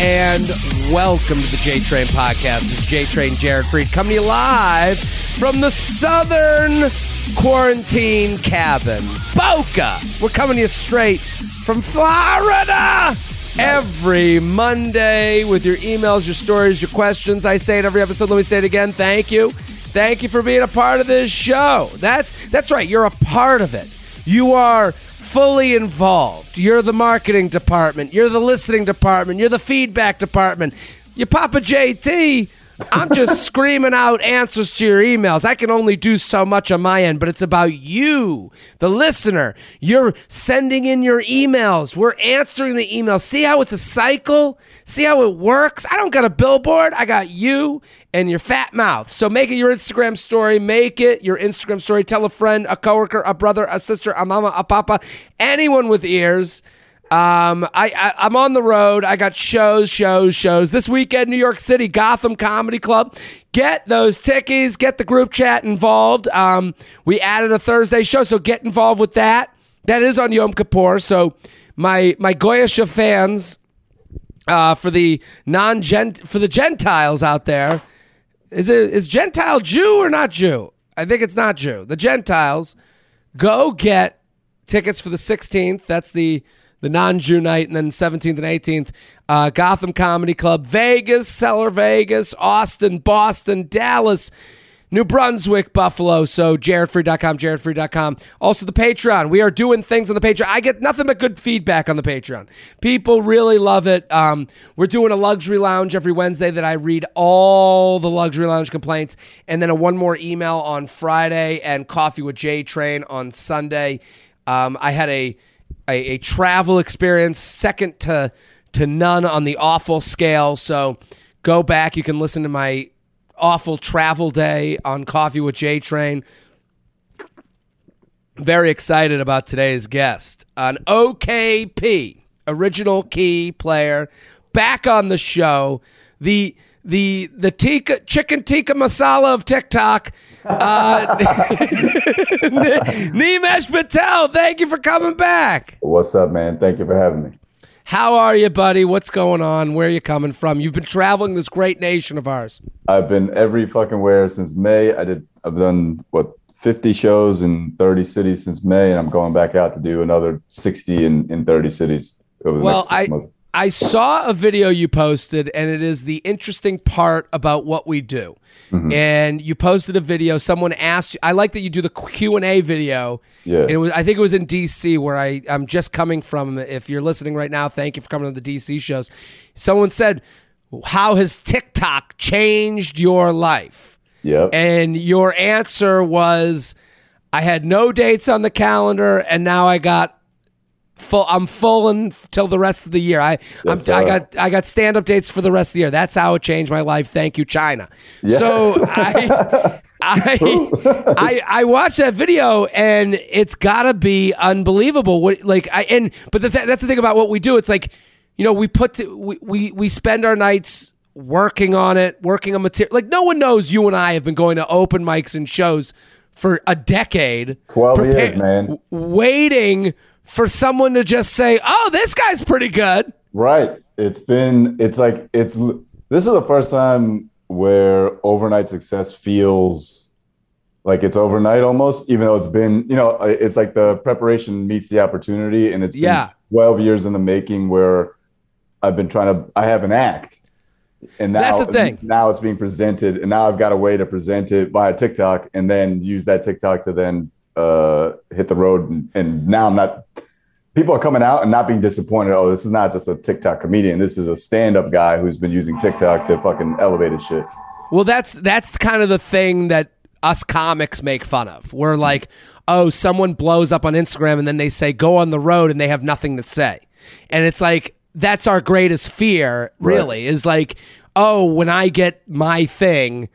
And welcome to the J Train Podcast. Is J Train Jared Freid coming to you live from the Southern Quarantine Cabin, Boca. We're coming to you straight from Florida every Monday with your emails, your stories, your questions. I say it every episode. Let me say it again. Thank you. Thank you for being a part of this show. That's that's right. You're a part of it. You are fully involved. You're the marketing department. You're the listening department. You're the feedback department. You Papa JT. I'm just screaming out answers to your emails. I can only do so much on my end, but it's about you, the listener. You're sending in your emails. We're answering the emails. See how it's a cycle? See how it works? I don't got a billboard. I got you and your fat mouth. So make it your Instagram story. Make it your Instagram story. Tell a friend, a coworker, a brother, a sister, a mama, a papa, anyone with ears. Um, I, I am on the road. I got shows, shows, shows this weekend. New York City, Gotham Comedy Club. Get those tickies. Get the group chat involved. Um, we added a Thursday show, so get involved with that. That is on Yom Kippur. So my my Goyish fans, uh, for the non for the Gentiles out there, is it is Gentile Jew or not Jew? I think it's not Jew. The Gentiles go get tickets for the 16th. That's the the non-Jew night, and then 17th and 18th, uh, Gotham Comedy Club, Vegas, Cellar Vegas, Austin, Boston, Dallas, New Brunswick, Buffalo. So jaredfreid.com, jaredfreid.com. Also the Patreon. We are doing things on the Patreon. I get nothing but good feedback on the Patreon. People really love it. Um, we're doing a luxury lounge every Wednesday that I read all the luxury lounge complaints, and then a one more email on Friday and coffee with J Train on Sunday. Um, I had a a, a travel experience second to to none on the awful scale. So go back. You can listen to my awful travel day on Coffee with J Train. Very excited about today's guest, an OKP original key player, back on the show. The the the tikka chicken tikka masala of TikTok. Uh, Nimesh Patel, thank you for coming back. What's up, man? Thank you for having me. How are you, buddy? What's going on? Where are you coming from? You've been traveling this great nation of ours. I've been every fucking where since May. I did. I've done what 50 shows in 30 cities since May, and I'm going back out to do another 60 in, in 30 cities over the well, next I, months. I saw a video you posted, and it is the interesting part about what we do. Mm-hmm. And you posted a video. Someone asked. you I like that you do the Q and A video. Yeah. And it was. I think it was in D.C. where I I'm just coming from. If you're listening right now, thank you for coming to the D.C. shows. Someone said, "How has TikTok changed your life?" Yep. And your answer was, "I had no dates on the calendar, and now I got." Full, I'm full until the rest of the year. I, I'm, Yes, I got, I got stand up dates for the rest of the year. That's how it changed my life. Thank you, China. Yeah. So I, I, I, I watched that video and it's gotta be unbelievable. What, like, I, and, but the th- that's the thing about what we do. It's like, you know, we put, to, we, we, we spend our nights working on it, working on material. Like, no one knows you and I have been going to open mics and shows for a decade. 12 years, man. Waiting for someone to just say, "Oh, this guy's pretty good." Right. It's been. It's like it's. This is the first time where overnight success feels like it's overnight almost, even though it's been. You know, uh, it's like the preparation meets the opportunity, and it's been Yeah. twelve years in the making where I've been trying to. I have an act, and now That's the thing. Now it's being presented, and now I've got a way to present it via TikTok, and then use that TikTok to then uh, hit the road. And, and now I'm not. People are coming out and not being disappointed. Oh, this is not just a TikTok comedian. This is a stand-up guy who's been using TikTok to fucking elevate his shit. Well, that's that's kind of the thing that us comics make fun of. We're like, oh, someone blows up on Instagram and then they say go on the road and they have nothing to say. And it's like that's our greatest fear, really, is like, oh, when I get my thing,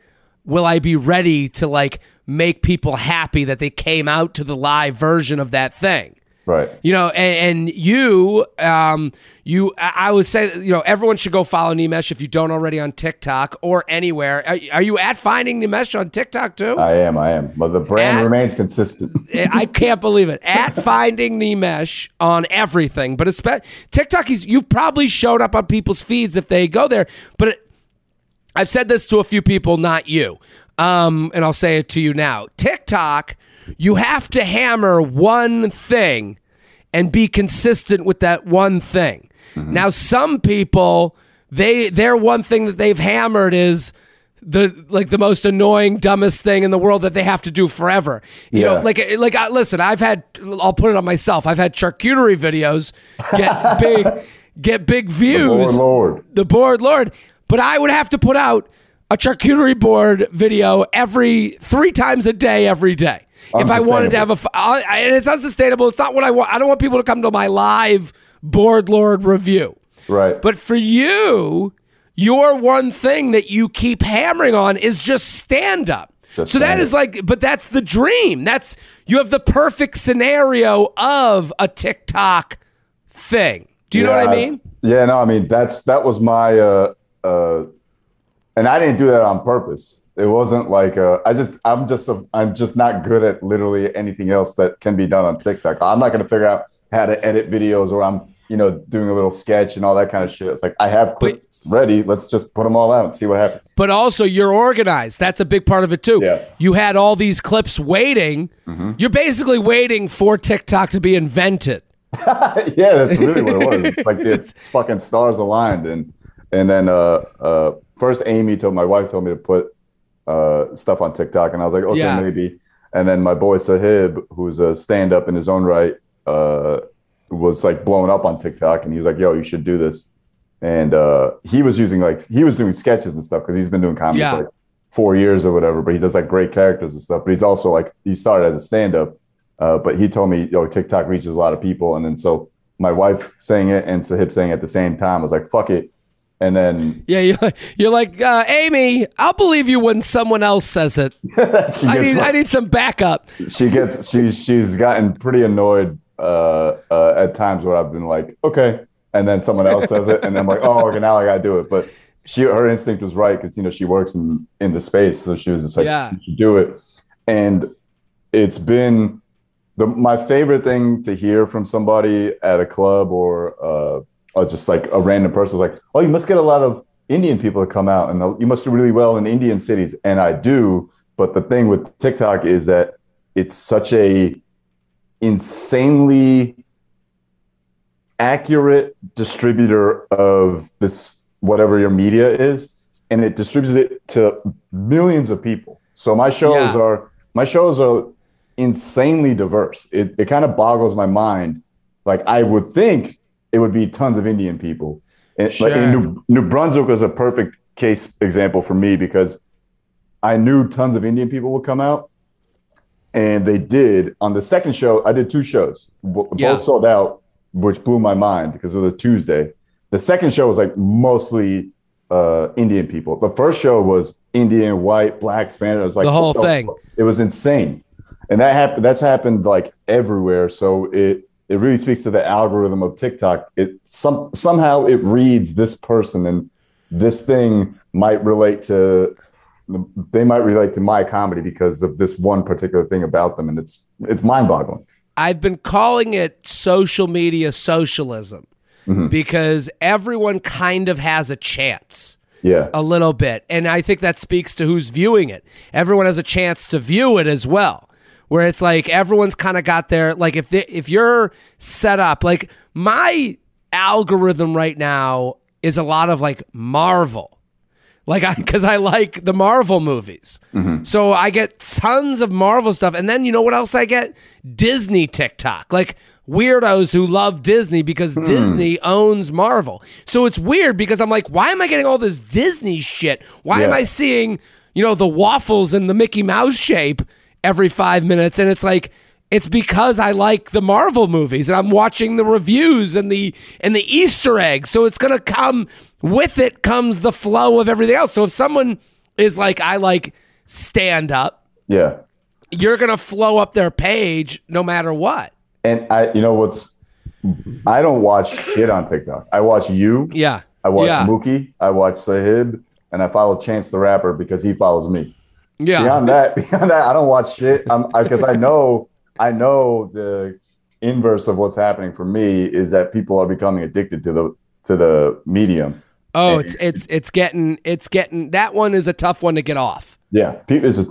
will I be ready to like make people happy that they came out to the live version of that thing? Right. You know, and, and you, um, you, I would say, you know, everyone should go follow Nimesh if you don't already on TikTok or anywhere. Are, are you at Finding Nimesh on TikTok too? I am. I am. But the brand At- remains consistent. I can't believe it. At Finding Nimesh on everything, but especially TikTok. He's, you've probably showed up on people's feeds if they go there, but I've said this to a few people, not you. Um, and I'll say it to you now. TikTok, you have to hammer one thing and be consistent with that one thing. Now, some people, they their one thing that they've hammered is the like the most annoying, dumbest thing in the world that they have to do forever. You know, like like uh, listen, I've had I'll put it on myself. I've had charcuterie videos get big get big views Lord, Lord. the board lord but i would have to put out a charcuterie board video every three times a day every day. If i wanted to have a I- I- and it's unsustainable. It's not what i want. I don't want people to come to my live board lord review. Right. but for you your one thing that you keep hammering on is just stand up. Just so that is like but that's the dream. That's you have the perfect scenario of a tiktok thing. Do you know what i Yeah, mean? Yeah, no, I mean that's that was my uh uh and I didn't do that on purpose. It wasn't like uh I just I'm just a, I'm just not good at literally anything else that can be done on TikTok. I'm not gonna figure out how to edit videos or I'm you know doing a little sketch and all that kind of shit. It's like I have clips ready. Let's just put them all out and see what happens. but also you're organized. That's a big part of it too. Yeah. Mm-hmm. You had all these clips waiting. You're basically waiting for TikTok to be invented. yeah, that's really what it was. It's like the fucking stars aligned, and and then uh uh first Amy told my wife told me to put uh stuff on TikTok, and I was like, okay, Yeah. maybe. And then my boy Sahib, who's a stand up in his own right, uh was like blowing up on TikTok, and he was like, yo, you should do this. And uh he was using like he was doing sketches and stuff because he's been doing comedy Yeah. for like four years or whatever, but he does like great characters and stuff. But he's also like he started as a stand up. Uh, but he told me, yo, TikTok reaches a lot of people. And then so my wife saying it and Sahib saying it at the same time I was like, fuck it. And then Yeah, you're, you're like uh, Amy. I'll believe you when someone else says it. I need I need some backup. she gets she she's gotten pretty annoyed uh, uh, at times where I've been like, okay, and then someone else says it, and I'm like, oh, okay, now I gotta do it. But she her instinct was right because you know she works in in the space, so she was just like, Yeah. do it. And it's been the my favorite thing to hear from somebody at a club or uh, just like a random person is like, oh, you must get a lot of Indian people to come out, and you must do really well in Indian cities, and I do. But the thing with TikTok is that it's such a insanely accurate distributor of this whatever your media is and it distributes it to millions of people so my shows Yeah. are my shows are insanely diverse it, it kind of boggles my mind like i would think it would be tons of indian people and, like, Sure. in new, new brunswick was a perfect case example for me because i knew tons of indian people would come out and they did on the second show. I did two shows, both Yeah. sold out, which blew my mind because it was a Tuesday. The second show was like mostly uh, Indian people. The first show was Indian, white, black, Spanish. I was like The whole what thing. It was insane, and that happened. That's happened like everywhere. So it it really speaks to the algorithm of TikTok. It some somehow it reads this person and this thing might relate to they might relate to my comedy because of this one particular thing about them and it's it's mind-boggling I've been calling it social media socialism mm-hmm. because everyone kind of has a chance. yeah a little bit. And I think that speaks to who's viewing it. Everyone has a chance to view it as well. Where it's like everyone's kind of got their like if they, if you're set up like my algorithm right now is a lot of like Marvel. Like I cuz I like the Marvel movies. Mm-hmm. So I get tons of Marvel stuff and then you know what else I get? Disney TikTok. Like weirdos who love Disney because hmm. Disney owns Marvel. So it's weird because I'm like, why am I getting all this Disney shit? Why am I seeing, you know, the waffles and the Mickey Mouse shape every five minutes? And it's like, it's because I like the Marvel movies and I'm watching the reviews and the and the Easter eggs. So it's gonna come with it comes the flow of everything else. So if someone is like, I like stand up, yeah you're gonna flow up their page no matter what. And I, you know what's, I don't watch shit on TikTok. I watch you. Yeah. I watch yeah. Mookie. I watch Sahib, and I follow Chance the Rapper because he follows me. Yeah. Beyond that, beyond that, I don't watch shit. I'm because I, know, I know the inverse of what's happening for me is that people are becoming addicted to the to the medium. Oh, it's it's it's getting it's getting that one is a tough one to get off. Yeah, people is,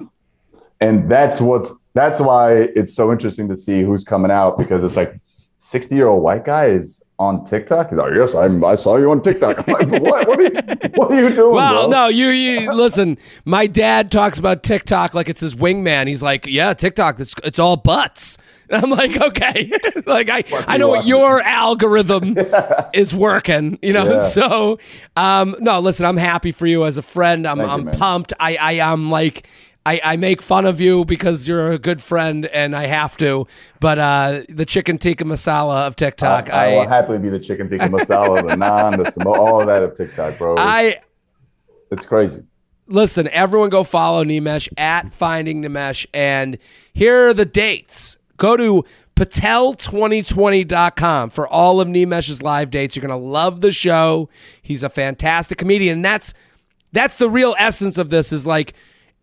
and that's what's that's why it's so interesting to see who's coming out because it's like sixty year old white guy is on TikTok. He's like, yes, I, I saw you on TikTok. I'm like, what? What are you, what are you doing? Well, bro? no, you you listen. My dad talks about TikTok like it's his wingman. He's like, yeah, TikTok. It's it's all butts. And I'm like, okay, like I I know what your algorithm is working. You know, Yeah. so um, no, listen, I'm happy for you as a friend. I'm Thank I'm man. pumped. I I am like. I, I make fun of you because you're a good friend and I have to, but uh, the chicken tikka masala of TikTok, I, I will happily be the chicken tikka masala, the naan, the samo, all of that of TikTok, bro. It's, I, it's crazy. listen, everyone go follow Nimesh at Finding Nimesh. And here are the dates. Go to patel2020.com for all of Nimesh's live dates. You're going to love the show. He's a fantastic comedian. And that's that's the real essence of this is like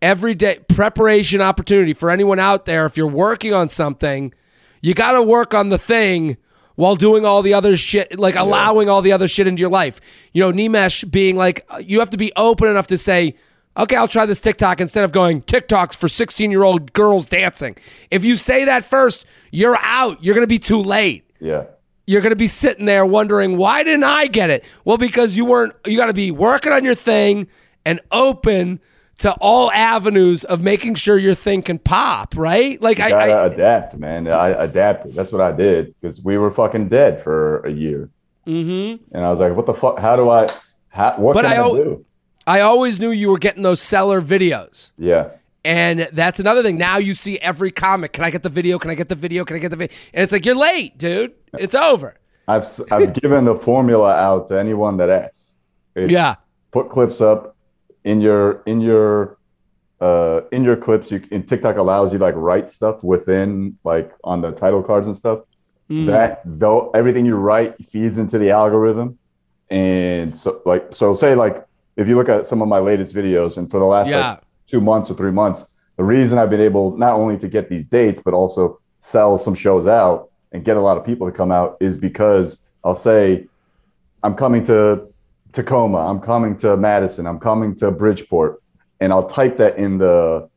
every day preparation opportunity for anyone out there. If you're working on something, you got to work on the thing while doing all the other shit, like allowing all the other shit into your life. You know, Nimesh being like, you have to be open enough to say, okay, I'll try this TikTok instead of going, TikToks for 16 year old girls dancing. If you say that first, you're out. You're going to be too late. Yeah. You're going to be sitting there wondering, why didn't I get it? Well, because you weren't, you got to be working on your thing and open to all avenues of making sure your thing can pop, right? Like, You I, gotta I adapt, man. I adapted. That's what I did because we were fucking dead for a year. mm-hmm. And I was like, what the fuck? How do I, how, what But can I I, do? I always knew you were getting those Cellar videos. Yeah. And that's another thing. Now you see every comic. Can I get the video? Can I get the video? Can I get the video? And it's like, you're late, dude. It's over. I've, I've given the formula out to anyone that asks. It's Yeah. Put clips up in your, in your, uh, in your clips. You in TikTok allows you like write stuff within like on the title cards and stuff. Mm. that though everything you write feeds into the algorithm and so like so say like if you look at some of my latest videos and for the last Yeah. like two months or three months the reason i've been able not only to get these dates but also sell some shows out and get a lot of people to come out is because i'll say i'm coming to tacoma i'm coming to madison i'm coming to bridgeport and i'll type that in the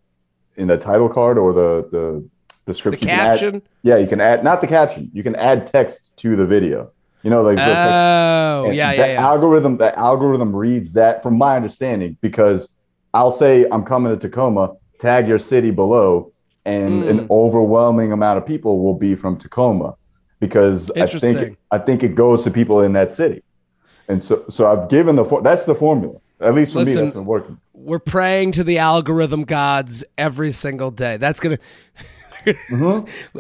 in the title card or the the The description You can add- caption. yeah, you can add not the caption. You can add text to the video. You know, like Oh, yeah, the yeah, yeah. algorithm. The algorithm reads that, from my understanding, because I'll say I'm coming to Tacoma. Tag your city below, and Mm. an overwhelming amount of people will be from Tacoma, because I think I think it goes to people in that city, and so so I've given the for, that's the formula. At least for Listen, me, that's been working. We're praying to the algorithm gods every single day. That's going to.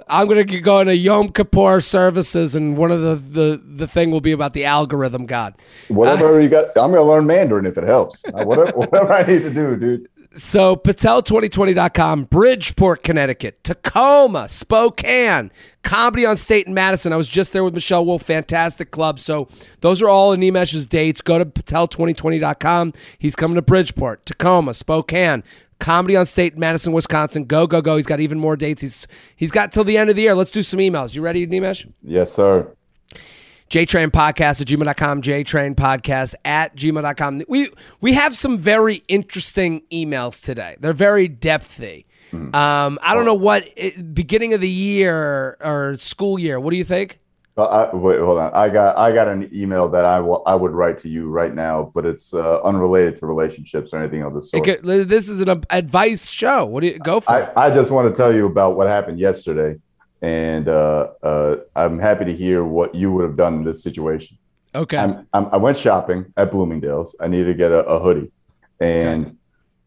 I'm going to go into Yom Kippur services, and one of the, the, the thing will be about the algorithm god. Whatever you got, I'm gonna learn Mandarin if it helps. Uh, Whatever, whatever I need to do, dude. So Patel2020.com, Bridgeport, Connecticut, Tacoma, Spokane, Comedy on State in Madison. I was just there with Michelle Wolf, fantastic club. So those are all Animesh's dates. Go to Patel2020.com. He's coming to Bridgeport, Tacoma, Spokane, Comedy on State in Madison, Wisconsin. Go, go, go. He's got even more dates. He's he's got till the end of the year. Let's do some emails. You ready, Nimesh? Yes, sir. JTrain Podcast at gmail.com, JTrain Podcast at gmail.com. We, we have some very interesting emails today. They're very depthy. Um, I don't know what, it, beginning of the year or school year, what do you think? Uh, I, wait, hold on. I got I got an email that I wa- I would write to you right now, but it's uh, unrelated to relationships or anything of the sort. could- this is an advice show. What do you go for? I, it? I just want to tell you about what happened yesterday, and uh, uh, I'm happy to hear what you would have done in this situation. Okay. I'm, I'm, I went shopping at Bloomingdale's. I needed to get a, a hoodie, and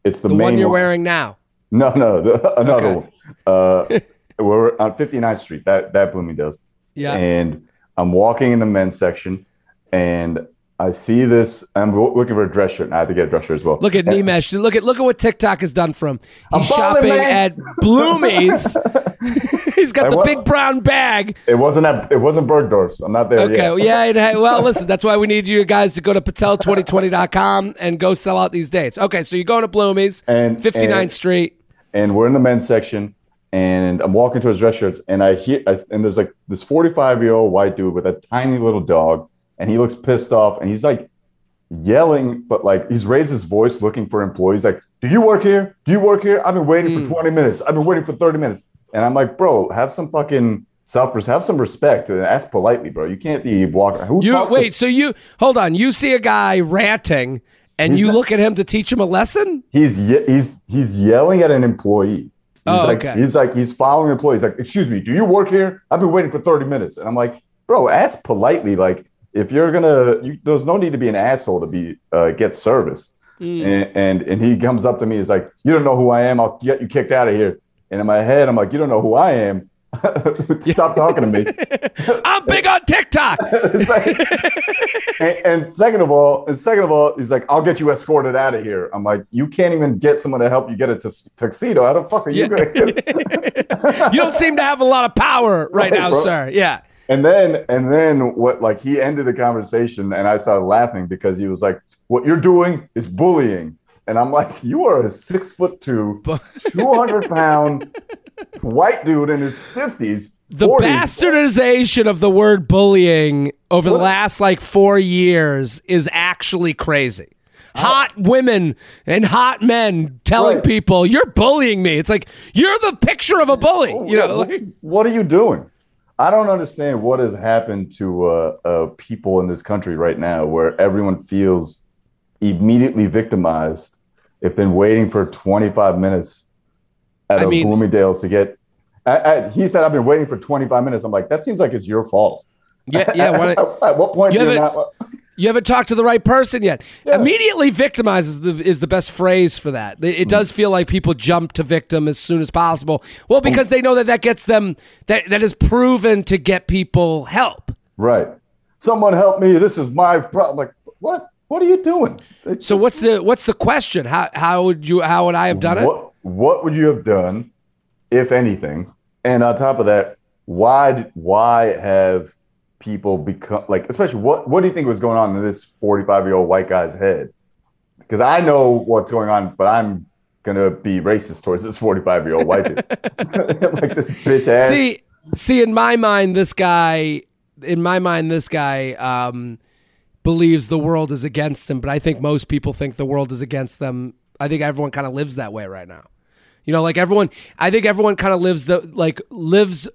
it's the, the main one you're wearing now. No, no, the, another Okay. one. Uh, we're on 59th Street. That that Bloomingdale's. Yeah. And I'm walking in the men's section, and I see this. I'm looking for a dress shirt, and I had to get a dress shirt as well. Look at Nimesh. Look at look at what TikTok has done for him. I'm He's shopping at Bloomies. He's got the big brown bag. It wasn't at, it wasn't Bergdorf's. I'm not there Okay, yet. yeah. it well, listen, that's why we need you guys to go to patel2020.com and go sell out these dates. Okay, so you're going to Bloomies, And- 59th and- Street. and we're in the men's section and i'm walking towards dress shirts and i hear I- and there's like this 45 year old white dude with a tiny little dog and he looks pissed off and he's like yelling but like he's raised his voice looking for employees like do you work here do you work here i've been waiting for hmm. 20 minutes i've been waiting for 30 minutes and i'm like bro have some fucking self have some respect and ask politely bro you can't be walking who You wait, so you hold on. You see a guy ranting, and He's you not- look at him to teach him a lesson. he's ye- he's he's yelling at an employee. He's Oh, like okay. he's like he's following employees. Like, excuse me, do you work here? I've been waiting for 30 minutes. And I'm like, bro, ask politely. Like, if you're gonna you, there's no need to be an asshole to be uh, get service. Hmm. And, and and he comes up to me, he's like, You don't know who I am, I'll get you kicked out of here. And in my head, I'm like, You don't know who I am. Stop talking to me. I'm big on TikTok. It's like- and, and second of all, and second of all, he's like, "I'll get you escorted out of here." I'm like, "You can't even get someone to help you get a tuxedo. How the fuck are you Yeah. going?" you don't seem to have a lot of power right, Right, now, bro. sir. Yeah. and then, and then what? Like he ended the conversation, and I started laughing because he was like, "What you're doing is bullying," and I'm like, "You are a six foot two, two hundred pound white dude in his fifties." The 40s. bastardization of the word bullying over the last like four years is actually crazy. Hot women and hot men telling Right. people you're bullying me. It's like you're the picture of a bully. You know, what, like- what are you doing? I don't understand what has happened to uh, uh, people in this country right now, where everyone feels immediately victimized if been waiting for 25 minutes at I a mean- Bloomingdale's to get. I, I, he said, "I've been waiting for 25 minutes." I'm like, that seems like it's your fault. yeah, yeah. When at what point You do you haven't- not? You haven't talked to the right person yet. Yeah. Immediately victimizes the is the best phrase for that. It, it does feel like people jump to victim as soon as possible. Well, mm-hmm. because they know that that gets them that that is proven to get people help. Right. Someone help me. This is my problem. Like, what? What are you doing? It's So what's the what's the question? How how would you how would I have done it? What What would you have done, if anything? And on top of that, why why have people become like, especially what What do you think was going on in this forty five year old white guy's head? Because I know what's going on, but I'm gonna be racist towards this forty five year old white dude, like this bitch ass. See see in my mind this guy in my mind this guy um believes the world is against him, but I think most people think the world is against them. I think everyone kind of lives that way right now. You know, like everyone I think everyone kind of lives the like lives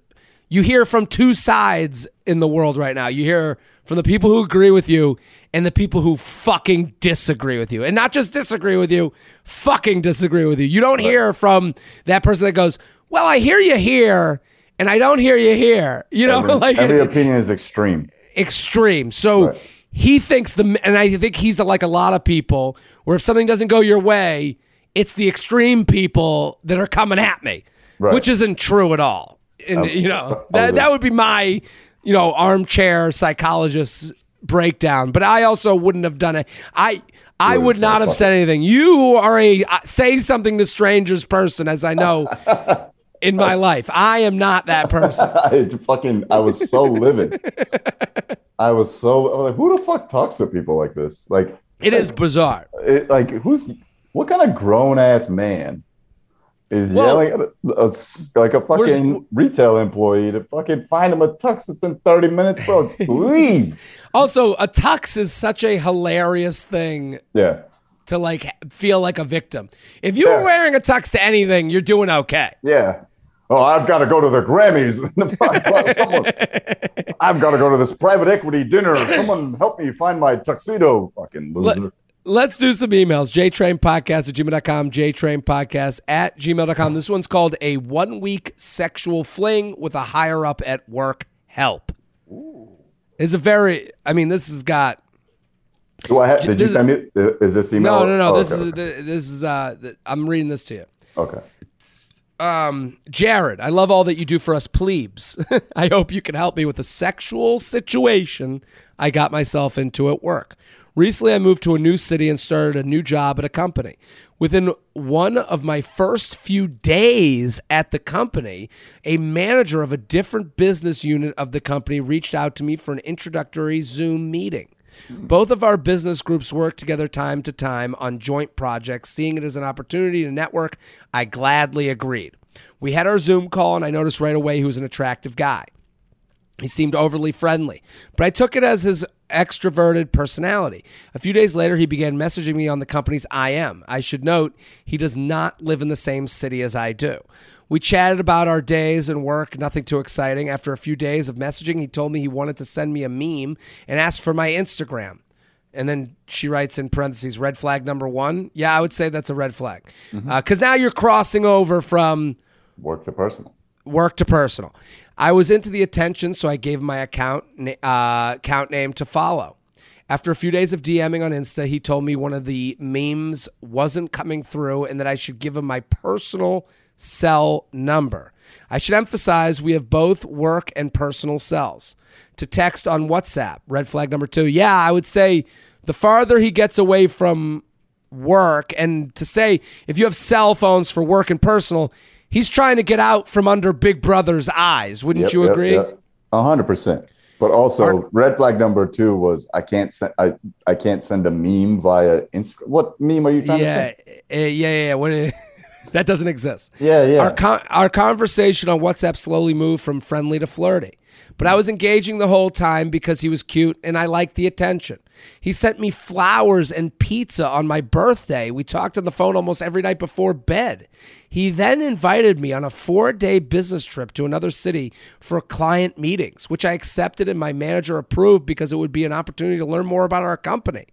you hear from two sides in the world right now. You hear from the people who agree with you and the people who fucking disagree with you. And not just disagree with you, fucking disagree with you. You don't hear from that person that goes, "Well, I hear you here and I don't hear you here." You know, every, like every opinion is extreme. extreme. So Right. He thinks the, and I think he's like a lot of people, where if something doesn't go your way, it's the extreme people that are coming at me, Right. which isn't true at all. And you know that that would be my, you know, armchair psychologist breakdown. But I also wouldn't have done it. I. I would not have said anything. You are a uh, say something to strangers person, as I know in my life. I am not that person. I fucking I was so livid. I was so I was like, who the fuck talks to people like this? Like It is bizarre. it, like who's what kind of grown ass man is Well- yelling at a, a like a fucking retail employee to fucking find him a tux? It's been thirty minutes, bro. Leave. Also, a tux is such a hilarious thing Yeah. to like feel like a victim. If you were Yeah. wearing a tux to anything, you're doing okay. Yeah. Oh, I've got to go to the Grammys. Someone, I've got to go to this private equity dinner. Someone help me find my tuxedo. Fucking loser. Let, let's do some emails. JTrainPodcast at gmail.com, JTrainPodcast at gmail.com. This one's called A One Week Sexual Fling with a Higher Up at Work Help. It's a very, I mean, this has got Do I have, did you this is- send me? Is this email? no, no, no. Oh, this okay, is okay. this is uh, I'm reading this to you. okay. Um, Jared, I love all that you do for us plebes. I hope you can help me with a sexual situation I got myself into at work. Recently, I moved to a new city and started a new job at a company. Within one of my first few days at the company, a manager of a different business unit of the company reached out to me for an introductory Zoom meeting. Both of our business groups work together time to time on joint projects. Seeing it as an opportunity to network, I gladly agreed. We had our Zoom call, and I noticed right away he was an attractive guy. He seemed overly friendly, but I took it as his extroverted personality. A few days later, he began messaging me on the company's IM. I should note, he does not live in the same city as I do. We chatted about our days and work, nothing too exciting. After a few days of messaging, he told me he wanted to send me a meme and asked for my Instagram. And then she writes in parentheses, red flag number one. Yeah, I would say that's a red flag. Because now you're crossing over from Work to personal. work to personal. I was into the attention, so I gave him my account uh, account name to follow. After a few days of DMing on Insta, he told me one of the memes wasn't coming through and that I should give him my personal cell number. I should emphasize we have both work and personal cells. To text on WhatsApp, red flag number two. Yeah, I would say the farther he gets away from work and to say if you have cell phones for work and personal, he's trying to get out from under Big Brother's eyes. Wouldn't Yep, you agree? A hundred percent. But also, red flag number two was I can't send I, I can't send a meme via Instagram. What meme are you trying Yeah, to send? uh, yeah, yeah, yeah. What is, that doesn't exist. Yeah, yeah. Our con- our conversation on WhatsApp slowly moved from friendly to flirty. But I was engaging the whole time because he was cute and I liked the attention. He sent me flowers and pizza on my birthday. We talked on the phone almost every night before bed. He then invited me on a four day business trip to another city for client meetings, which I accepted and my manager approved because it would be an opportunity to learn more about our company.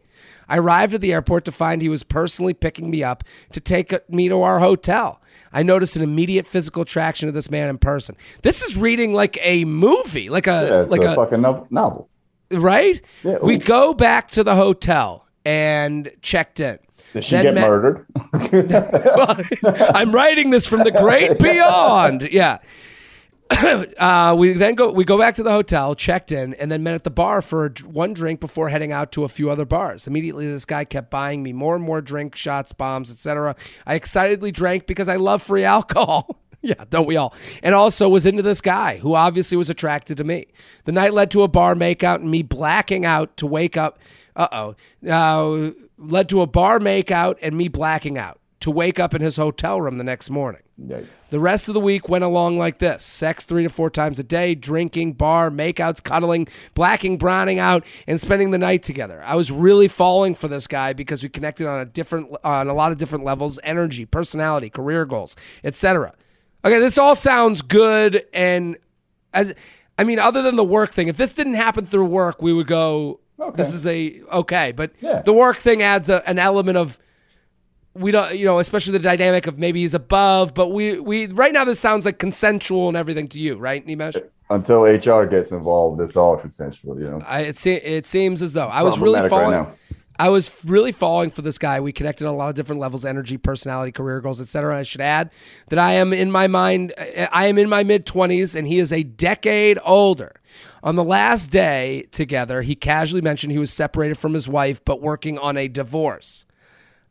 I arrived at the airport to find he was personally picking me up to take me to our hotel. I noticed an immediate physical attraction to this man in person. This is reading like a movie, like a yeah, like a, a fucking novel. right? Yeah, we go back to the hotel and checked in. Did she Then get met- murdered? I'm writing this from the great beyond. Yeah. uh, we then go we go back to the hotel, checked in, and then met at the bar for one drink before heading out to a few other bars. Immediately, this guy kept buying me more and more drink, shots, bombs, etc. I excitedly drank because I love free alcohol. yeah, don't we all? And also was into this guy who obviously was attracted to me. The night led to a bar makeout and me blacking out to wake up. Uh oh. Uh, led to a bar makeout and me blacking out to wake up in his hotel room the next morning. Yikes. The rest of the week went along like this sex three to four times a day, drinking, bar, makeouts, cuddling, blacking, browning out, and spending the night together. I was really falling for this guy because we connected on a different on a lot of different levels energy, personality, career goals, etc. Okay, this all sounds good and as I mean, other than the work thing, if this didn't happen through work, we would go, this is a okay. But Yeah. the work thing adds a, an element of we don't you know especially the dynamic of maybe he's above but we we right now this sounds like consensual and everything to you right Nimesh? Until HR gets involved, it's all consensual, you know. I, it, se- it seems as though. I was really Problematic right falling. I was really falling for this guy. We connected on a lot of different levels energy personality career goals etc I should add that I am in my mind I am in my mid 20s and he is a decade older. On the last day together he casually mentioned he was separated from his wife but working on a divorce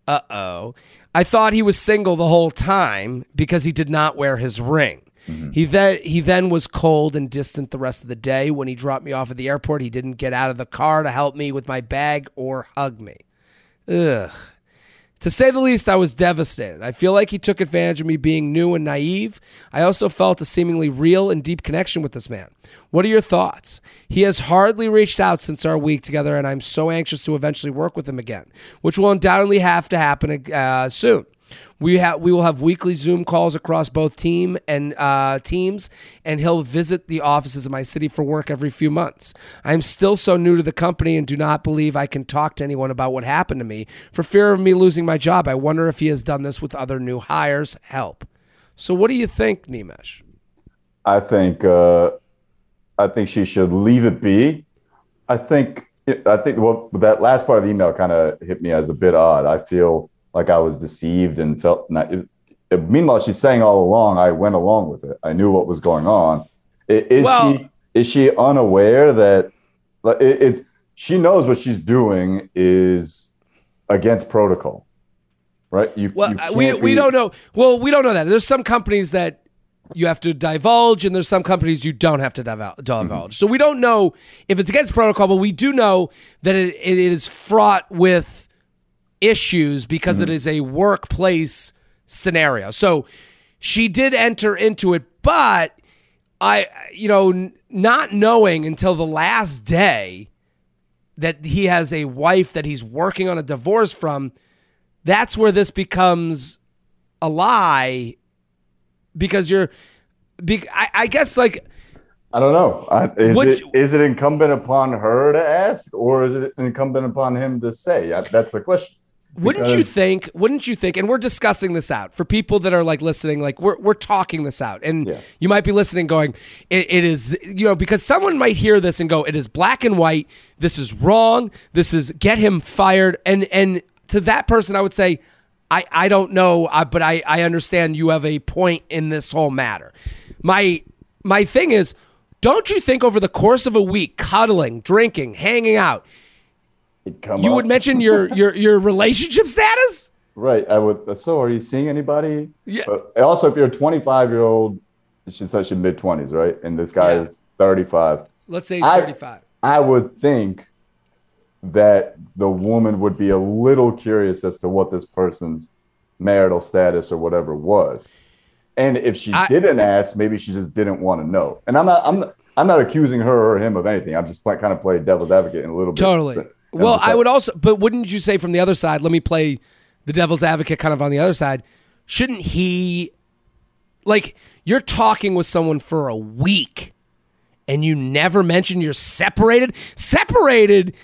uh oh. I thought he was single the whole time because he did not wear his ring. He then he then was cold and distant the rest of the day. When he dropped me off at the airport, he didn't get out of the car to help me with my bag or hug me. Ugh. To say the least, I was devastated. I feel like he took advantage of me being new and naive. I also felt a seemingly real and deep connection with this man. What are your thoughts? He has hardly reached out since our week together, and I'm so anxious to eventually work with him again, which will undoubtedly have to happen uh, soon. We have we will have weekly Zoom calls across both team and uh, teams, and he'll visit the offices of my city for work every few months. I'm still so new to the company and do not believe I can talk to anyone about what happened to me for fear of me losing my job. I wonder if he has done this with other new hires. Help. So, what do you think, Nimesh? I think uh, I think she should leave it be. I think I think well that last part of the email kind of hit me as a bit odd. I feel like I was deceived and felt not. It, it- meanwhile, she's saying all along I went along with it. I knew what was going on. Is Well- she is she unaware that like, it, it's she knows what she's doing is against protocol, right? You Well, you uh, we we be- don't know. Well, we don't know that. There's some companies that you have to divulge, and there's some companies you don't have to divul- divulge. So we don't know if it's against protocol, but we do know that it, it is fraught with issues because it mm-hmm. is a workplace scenario. So she did enter into it, but I, you know, not knowing until the last day that he has a wife that he's working on a divorce from, that's where this becomes a lie because you're, be, I, I guess like I don't know. I, is Would it you- is it incumbent upon her to ask, or is it incumbent upon him to say? I, that's the question. Wouldn't you think? Wouldn't you think? And we're discussing this out for people that are like listening. Like we're we're talking this out, and Yeah. you might be listening, going, it, "It is you know," because someone might hear this and go, "It is black and white. This is wrong. This is get him fired." And and to that person, I would say, "I I don't know, uh, but I I understand you have a point in this whole matter." My my thing is, don't you think over the course of a week, cuddling, drinking, hanging out, He'd come you up- would mention your your your relationship status? right. I would. So, are you seeing anybody? Yeah. But also, if you're a 25 year old, she said she's mid 20s, right? And this guy Yeah. is 35. Let's say he's I- 35. I would think that the woman would be a little curious as to what this person's marital status or whatever was. And if she I- didn't ask, maybe she just didn't want to know. And I'm not I'm not, I'm not accusing her or him of anything. I'm just play, kind of playing devil's advocate in a little bit. Totally. Well, I would also, but wouldn't you say from the other side? Let me play the devil's advocate, kind of on the other side. Shouldn't he, like, you're talking with someone for a week, and you never mention you're separated? Separated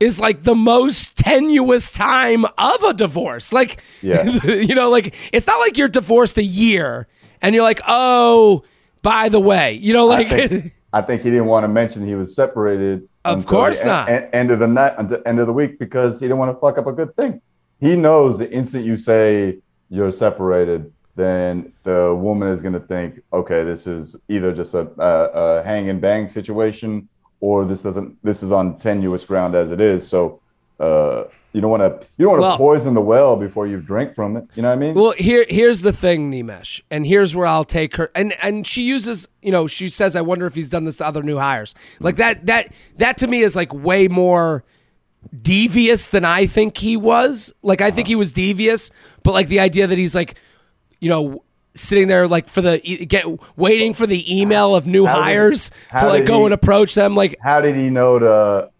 is like the most tenuous time of a divorce. Like, Yeah. you know, like it's not like you're divorced a year and you're like, oh, by the way, you know, like. I think, I think he didn't want to mention he was separated. Of course the not. en- en- end of the night, end of the week, because he didn't want to fuck up a good thing. He knows the instant you say you're separated, then the woman is going to think, okay, this is either just a, a, a hang and bang situation, or this doesn't. This is on tenuous ground as it is. So uh, you don't want to you don't want to Well- poison the well before you drink from it. You know what I mean? Well, here here's the thing, Nimesh, and here's where I'll take her. And and she uses, you know, she says, "I wonder if he's done this to other new hires." Like that that that to me is like way more devious than I think he was. Like I think he was devious, but like the idea that he's like, you know, sitting there like for the get waiting for the email of new How did- hires to like go he- and approach them. Like How did he know to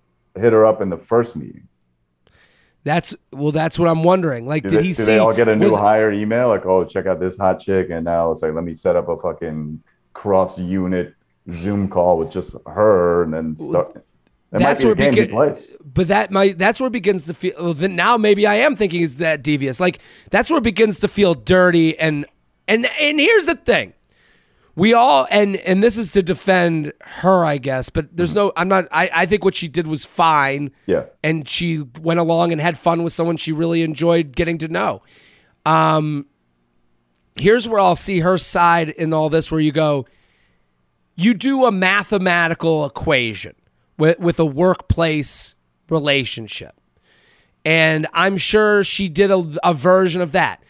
hit her up in the first meeting? That's well, that's what I'm wondering. Like, Do, did they, he do see? they all get a new was- hire email? Like, oh, check out this hot chick, and now it's like, let me set up a fucking cross unit Zoom call with just her, and then start. That might that's be where begin- place. But that might that's where it begins to feel. Well, then now maybe I am thinking is that devious. Like that's where it begins to feel dirty. And and and here's the thing, we all and and this is to defend her, I guess. But there's no. I'm not. I I think what she did was fine. Yeah. And she went along and had fun with someone she really enjoyed getting to know. Um, here's where I'll see her side in all this, where you go, you do a mathematical equation with, with a workplace relationship. And I'm sure she did a, a version of that.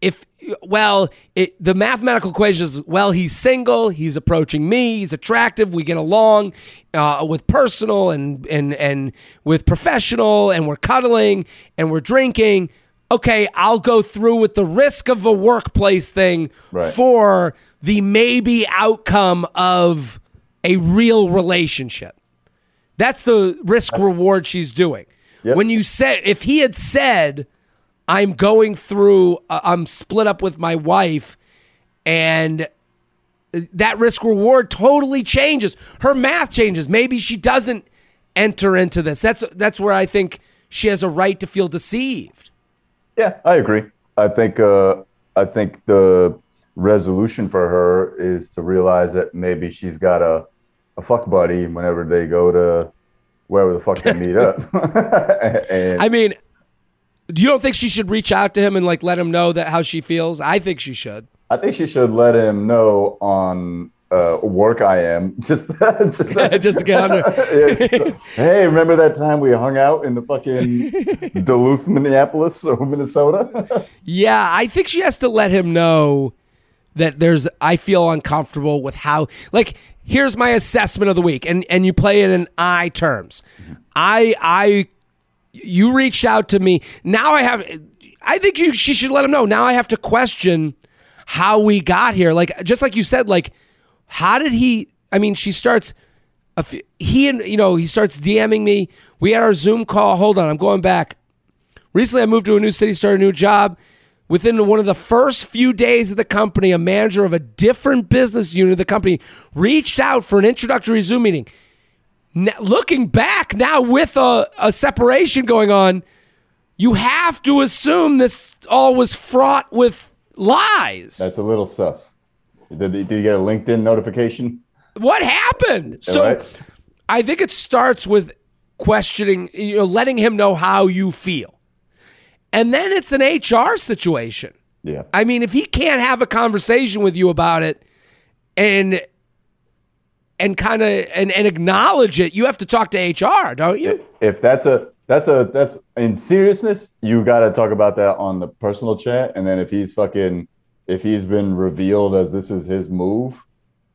If, well, it, the mathematical equation is, well, he's single, he's approaching me, he's attractive, we get along uh, with personal and, and, and with professional, and we're cuddling and we're drinking. Okay, I'll go through with the risk of a workplace thing Right. for the maybe outcome of a real relationship. That's the risk reward she's doing. Yep. When you said, if he had said, I'm going through, uh, I'm split up with my wife, and that risk reward totally changes. Her math changes. Maybe she doesn't enter into this. That's that's where I think she has a right to feel deceived. Yeah, I agree. I think uh, I think the resolution for her is to realize that maybe she's got a a fuck buddy whenever they go to wherever the fuck they meet up. and I mean, you don't think she should reach out to him and like let him know that how she feels? I think she should. I think she should let him know on uh, work I am. Just, just, just to get under. Yeah. hey, remember that time we hung out in the fucking Duluth, Minneapolis, or Minnesota? Yeah, I think she has to let him know that there's. I feel uncomfortable with how. Like, here's my assessment of the week, and and you play it in I terms. I I you reached out to me. Now I have. I think you, she should let him know. Now I have to question how we got here. Like just like you said, like how did he? I mean, she starts. A f- he and you know he starts DMing me. We had our Zoom call. Hold on, I'm going back. Recently, I moved to a new city, started a new job. Within one of the first few days of the company, a manager of a different business unit of the company reached out for an introductory Zoom meeting. Looking back now, with a, a separation going on, you have to assume this all was fraught with lies. That's a little sus. Did, did you get a LinkedIn notification? what happened? So right. I think it starts with questioning, you know, letting him know how you feel. And then it's an HR situation. Yeah. I mean, if he can't have a conversation with you about it and and kind of and, and acknowledge it, you have to talk to HR, don't you? if that's a that's a that's in seriousness, you got to talk about that on the personal chat. And then if he's fucking if he's been revealed as this is his move,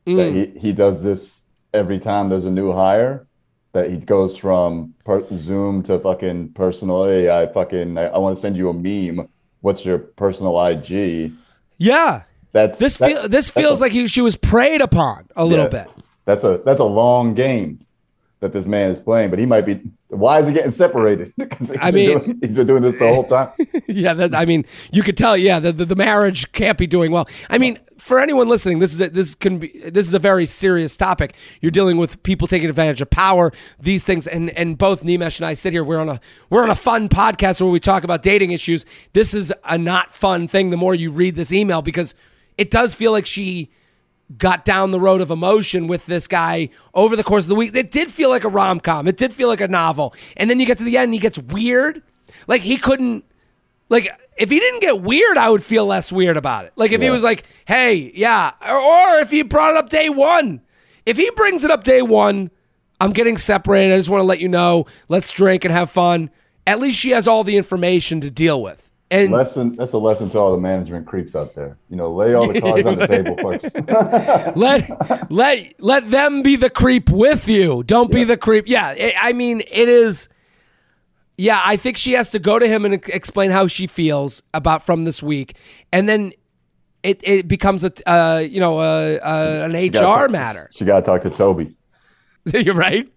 that mm. he he does this every time there's a new hire, that he goes from per- Zoom to fucking personal. Hey, I fucking I, I want to send you a meme. What's your personal IG? Yeah. That's This that- feel, this that's a- feels like he, she was preyed upon a little Yeah. bit. That's a that's a long game that this man is playing, but he might be. Why is he getting separated? I mean- doing- he's been doing this the whole time. yeah, that, I mean, you could tell. Yeah, the, the, the marriage can't be doing well. I mean, for anyone listening, this is a, this can be this is a very serious topic. You're dealing with people taking advantage of power, these things, and and both Nimesh and I sit here. We're on a we're on a fun podcast where we talk about dating issues. This is a not fun thing. The more you read this email, because it does feel like she got down the road of emotion with this guy over the course of the week. It did feel like a rom com. It did feel like a novel. And then you get to the end and he gets weird. Like he couldn't like if he didn't get weird, I would feel less weird about it. Like if he was like, "Hey, yeah," or, or if he brought it up day 1. If he brings it up day 1, I'm getting separated. I just want to let you know. Let's drink and have fun. At least she has all the information to deal with. And lesson that's a lesson to all the management creeps out there. You know, lay all the cards on the table first. let let let them be the creep with you. Don't be the creep. Yeah, I I mean it is. Yeah, I think she has to go to him and explain how she feels about from this week, and then it it becomes a uh, you know a, a, an gotta HR talk- matter. She got to talk to Toby. You're right.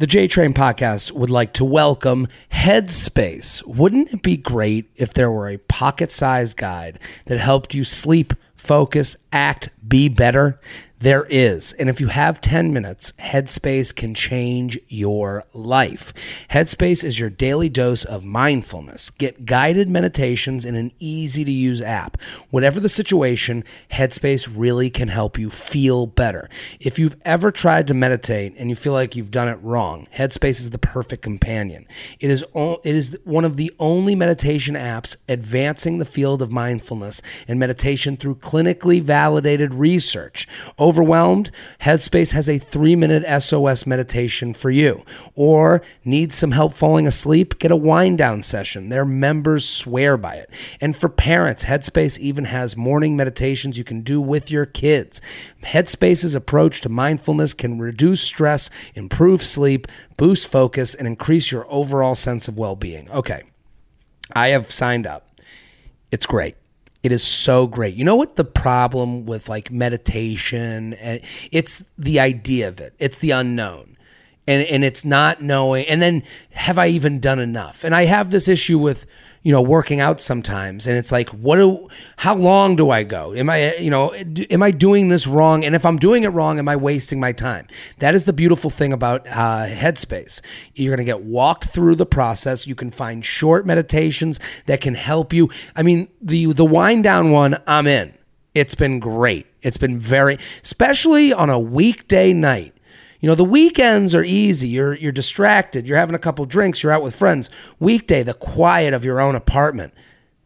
The J Train podcast would like to welcome Headspace. Wouldn't it be great if there were a pocket sized guide that helped you sleep, focus, act, be better? There is. And if you have 10 minutes, Headspace can change your life. Headspace is your daily dose of mindfulness. Get guided meditations in an easy to use app. Whatever the situation, Headspace really can help you feel better. If you've ever tried to meditate and you feel like you've done it wrong, Headspace is the perfect companion. It is o- it is one of the only meditation apps advancing the field of mindfulness and meditation through clinically validated research. Overwhelmed? Headspace has a 3-minute SOS meditation for you. Or need some help falling asleep? Get a wind down session. Their members swear by it. And for parents, Headspace even has morning meditations you can do with your kids. Headspace's approach to mindfulness can reduce stress, improve sleep, boost focus, and increase your overall sense of well being. Okay, I have signed up. It's great. It is so great. You know what the problem with like meditation? and It's the idea of it. It's the unknown. And and it's not knowing and then have I even done enough? And I have this issue with you know working out sometimes and it's like what do how long do I go? Am I you know am I doing this wrong? And if I'm doing it wrong, am I wasting my time? That is the beautiful thing about uh, Headspace. You're going to get walked through the process. You can find short meditations that can help you. I mean, the the wind down one, I'm in. It's been great. It's been very, especially on a weekday night. You know, the weekends are easy. You're you're distracted. You're having a couple drinks. You're out with friends. Weekday, the quiet of your own apartment.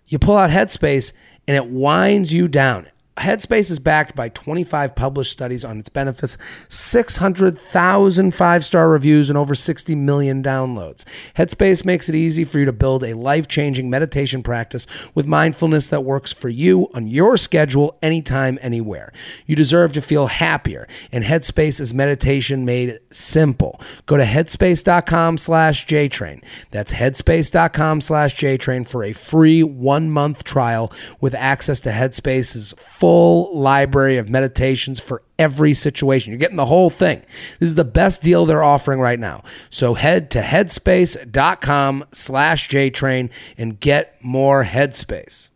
You pull out Headspace and it winds you down. Headspace is backed by 25 published studies on its benefits, 600,000 five star reviews, and over 60 million downloads. Headspace makes it easy for you to build a life changing meditation practice with mindfulness that works for you on your schedule, anytime, anywhere. You deserve to feel happier, and Headspace is meditation made simple. Go to headspace.com slash JTrain. That's headspace.com slash JTrain for a free one month trial with access to Headspace's full library of meditations for every situation. You're getting the whole thing. This is the best deal they're offering right now. So head to headspace.com slash JTrain and get more headspace.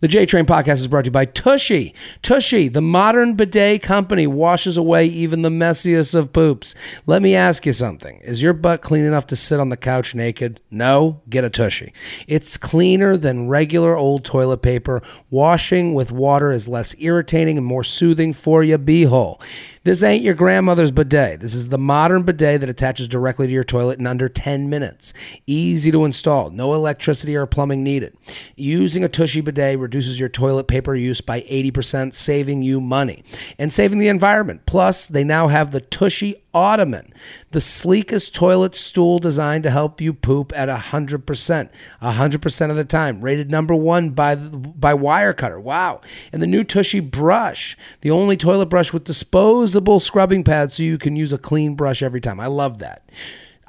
The J Train podcast is brought to you by Tushy. Tushy, the modern bidet company, washes away even the messiest of poops. Let me ask you something. Is your butt clean enough to sit on the couch naked? No? Get a Tushy. It's cleaner than regular old toilet paper. Washing with water is less irritating and more soothing for your beehole. This ain't your grandmother's bidet. This is the modern bidet that attaches directly to your toilet in under 10 minutes. Easy to install, no electricity or plumbing needed. Using a Tushy bidet reduces your toilet paper use by 80%, saving you money and saving the environment. Plus, they now have the Tushy Ottoman, the sleekest toilet stool designed to help you poop at 100%, 100% of the time. Rated number one by, by Wirecutter. Wow. And the new Tushy brush, the only toilet brush with disposable scrubbing pads so you can use a clean brush every time. I love that.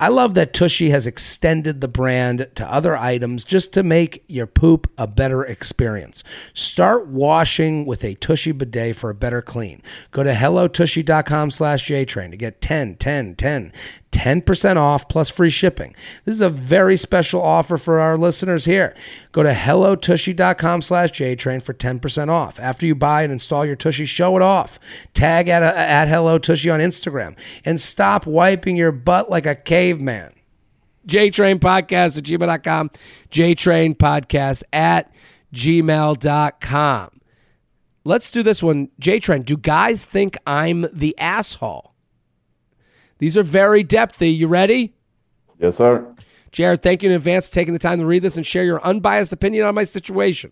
I love that Tushy has extended the brand to other items just to make your poop a better experience. Start washing with a Tushy bidet for a better clean. Go to hellotushy.com slash jtrain to get 10, 10, 10, 10% off plus free shipping. This is a very special offer for our listeners here. Go to hellotushy.com slash jtrain for 10% off. After you buy and install your Tushy, show it off. Tag at, at Hello Tushy on Instagram and stop wiping your butt like a caveman. JTrain Podcast at gmail.com. JTrain Podcast at gmail.com. Let's do this one. JTrain, do guys think I'm the asshole? These are very depthy. You ready? Yes, sir. Jared, thank you in advance for taking the time to read this and share your unbiased opinion on my situation.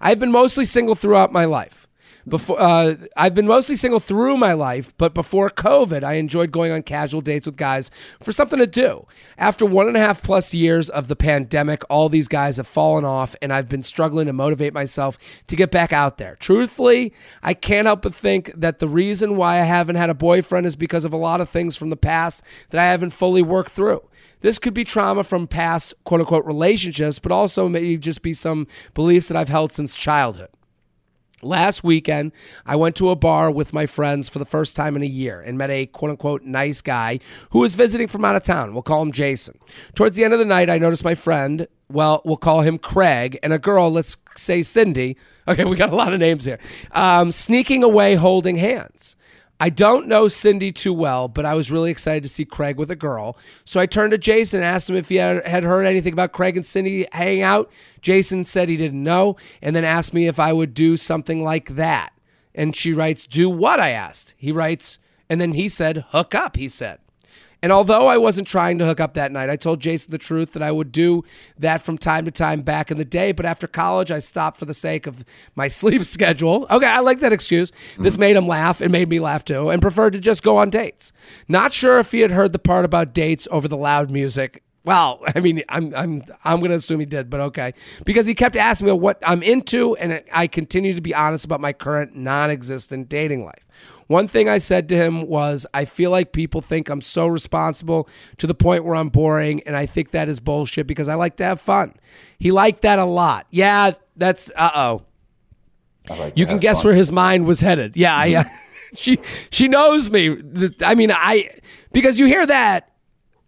I've been mostly single throughout my life. Before uh, I've been mostly single through my life, but before COVID, I enjoyed going on casual dates with guys for something to do. After one and a half plus years of the pandemic, all these guys have fallen off, and I've been struggling to motivate myself to get back out there. Truthfully, I can't help but think that the reason why I haven't had a boyfriend is because of a lot of things from the past that I haven't fully worked through. This could be trauma from past quote unquote relationships, but also maybe just be some beliefs that I've held since childhood. Last weekend, I went to a bar with my friends for the first time in a year and met a quote unquote nice guy who was visiting from out of town. We'll call him Jason. Towards the end of the night, I noticed my friend, well, we'll call him Craig, and a girl, let's say Cindy. Okay, we got a lot of names here, um, sneaking away holding hands. I don't know Cindy too well, but I was really excited to see Craig with a girl. So I turned to Jason and asked him if he had, heard anything about Craig and Cindy hanging out. Jason said he didn't know and then asked me if I would do something like that. And she writes, Do what? I asked. He writes, and then he said, Hook up, he said. And although I wasn't trying to hook up that night, I told Jason the truth that I would do that from time to time back in the day. But after college, I stopped for the sake of my sleep schedule. Okay, I like that excuse. Mm-hmm. This made him laugh. It made me laugh too, and preferred to just go on dates. Not sure if he had heard the part about dates over the loud music. Well, I mean, I'm I'm I'm gonna assume he did, but okay, because he kept asking me what I'm into, and I continue to be honest about my current non-existent dating life. One thing I said to him was, I feel like people think I'm so responsible to the point where I'm boring, and I think that is bullshit because I like to have fun. He liked that a lot. Yeah, that's uh oh. like You can guess fun. where his mind was headed. Yeah, I, uh, she she knows me. I mean, I because you hear that.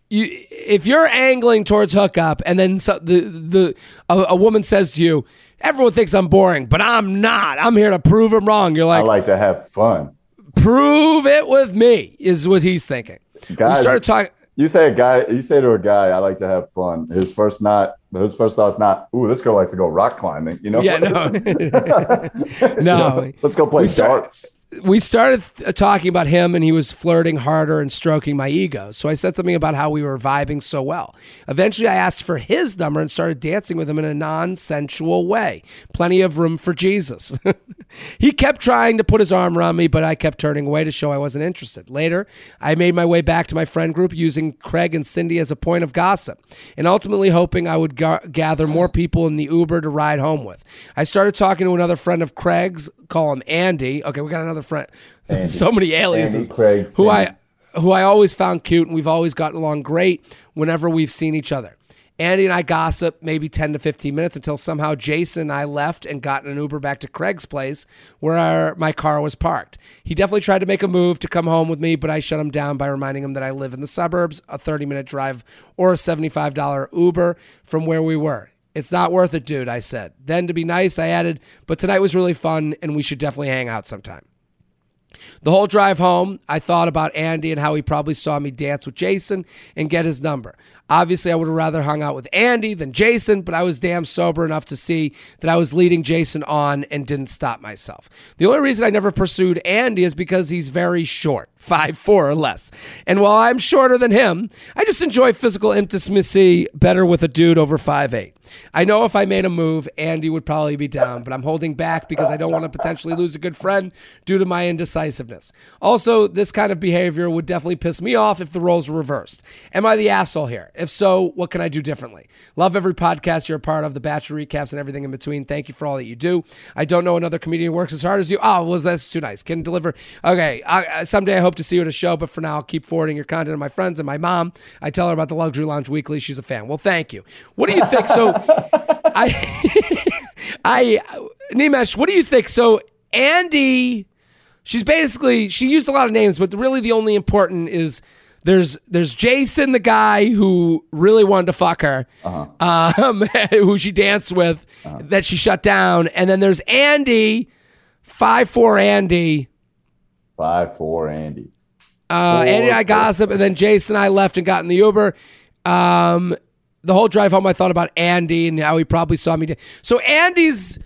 You, if you're angling towards hookup, and then so, the the a, a woman says to you, "Everyone thinks I'm boring, but I'm not. I'm here to prove them wrong." You're like, I like to have fun. Prove it with me is what he's thinking. we Guys- started talking. You say a guy, you say to a guy, I like to have fun. His first not, his first thought's not, ooh, this girl likes to go rock climbing. You know? Yeah, no. You No. know, let's go play We darts. We started th- talking about him and he was flirting harder and stroking my ego. So I said something about how we were vibing so well. Eventually, I asked for his number and started dancing with him in a non sensual way. Plenty of room for Jesus. he kept trying to put his arm around me, but I kept turning away to show I wasn't interested. Later, I made my way back to my friend group using Craig and Cindy as a point of gossip and ultimately hoping I would ga- gather more people in the Uber to ride home with. I started talking to another friend of Craig's, call him Andy. Okay, we got another friend. Andy. so many aliases. Craig, who. I who I always found cute, and we've always gotten along great whenever we've seen each other. Andy and I gossip maybe 10 to 15 minutes until somehow Jason and I left and got an Uber back to Craig's place where our, my car was parked. He definitely tried to make a move to come home with me, but I shut him down by reminding him that I live in the suburbs, a 30 minute drive or a $75 Uber from where we were. It's not worth it, dude, I said. Then to be nice, I added, but tonight was really fun and we should definitely hang out sometime. The whole drive home, I thought about Andy and how he probably saw me dance with Jason and get his number. Obviously, I would have rather hung out with Andy than Jason, but I was damn sober enough to see that I was leading Jason on and didn't stop myself. The only reason I never pursued Andy is because he's very short, five four or less. And while I'm shorter than him, I just enjoy physical intimacy better with a dude over five eight. I know if I made a move, Andy would probably be down, but I'm holding back because I don't want to potentially lose a good friend due to my indecisiveness. Also, this kind of behavior would definitely piss me off if the roles were reversed. Am I the asshole here? If so, what can I do differently? Love every podcast you're a part of, the Bachelor recaps and everything in between. Thank you for all that you do. I don't know another comedian who works as hard as you. Oh, well, that's too nice. Can deliver. Okay, I, someday I hope to see you at a show, but for now, I'll keep forwarding your content to my friends and my mom. I tell her about the Luxury Lounge Weekly. She's a fan. Well, thank you. What do you think? So, I, I, Nimesh, what do you think? So, Andy, she's basically she used a lot of names, but really the only important is there's there's Jason, the guy who really wanted to fuck her, um, who she danced with, that she shut down, and then there's Andy, five four Andy. Five four Andy. Uh, Four, Andy and I gossip, and then Jason and I left and got in the Uber. Um, the whole drive home, I thought about Andy and how he probably saw me. So Andy's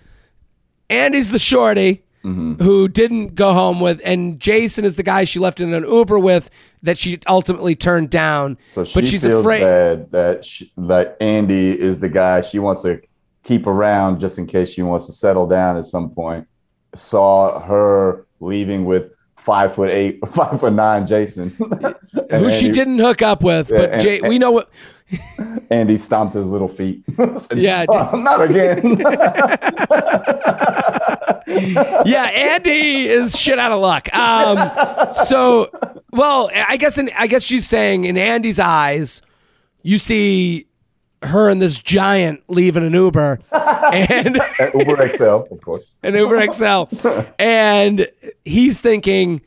Andy's the shorty Mm-hmm. who didn't go home with, and Jason is the guy she left in an Uber with that she ultimately turned down. So she but she's feels afraid. bad that she, that Andy is the guy she wants to keep around just in case she wants to settle down at some point. Saw her leaving with five foot eight, five foot nine Jason, And Who she didn't hook up with, Yeah, but and- Jay, we know what. Andy stomped his little feet. Said, Yeah, "Oh, not again. yeah, Andy is shit out of luck. Um, so, well, I guess in, I guess she's saying in Andy's eyes, you see her and this giant leaving an Uber and Uber XL, of course. an Uber XL, and he's thinking,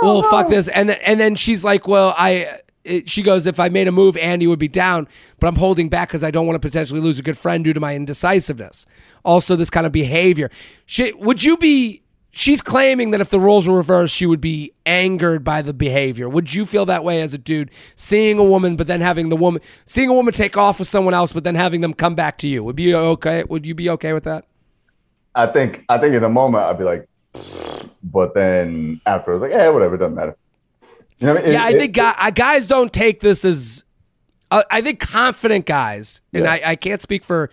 "Well, fuck this," and and then she's like, "Well, I." It, she goes, if I made a move, Andy would be down, but I'm holding back because I don't want to potentially lose a good friend due to my indecisiveness. Also, this kind of behavior. She, would you be? She's claiming that if the roles were reversed, she would be angered by the behavior. Would you feel that way as a dude, seeing a woman, but then having the woman, seeing a woman take off with someone else, but then having them come back to you? Would be okay? Would you be okay with that? I think I think in the moment I'd be like, but then afterwards, like, yeah, whatever, doesn't matter. I mean? Yeah, I It- think uh, guys don't take this as. Uh, I think confident guys, and Yeah. I, I can't speak for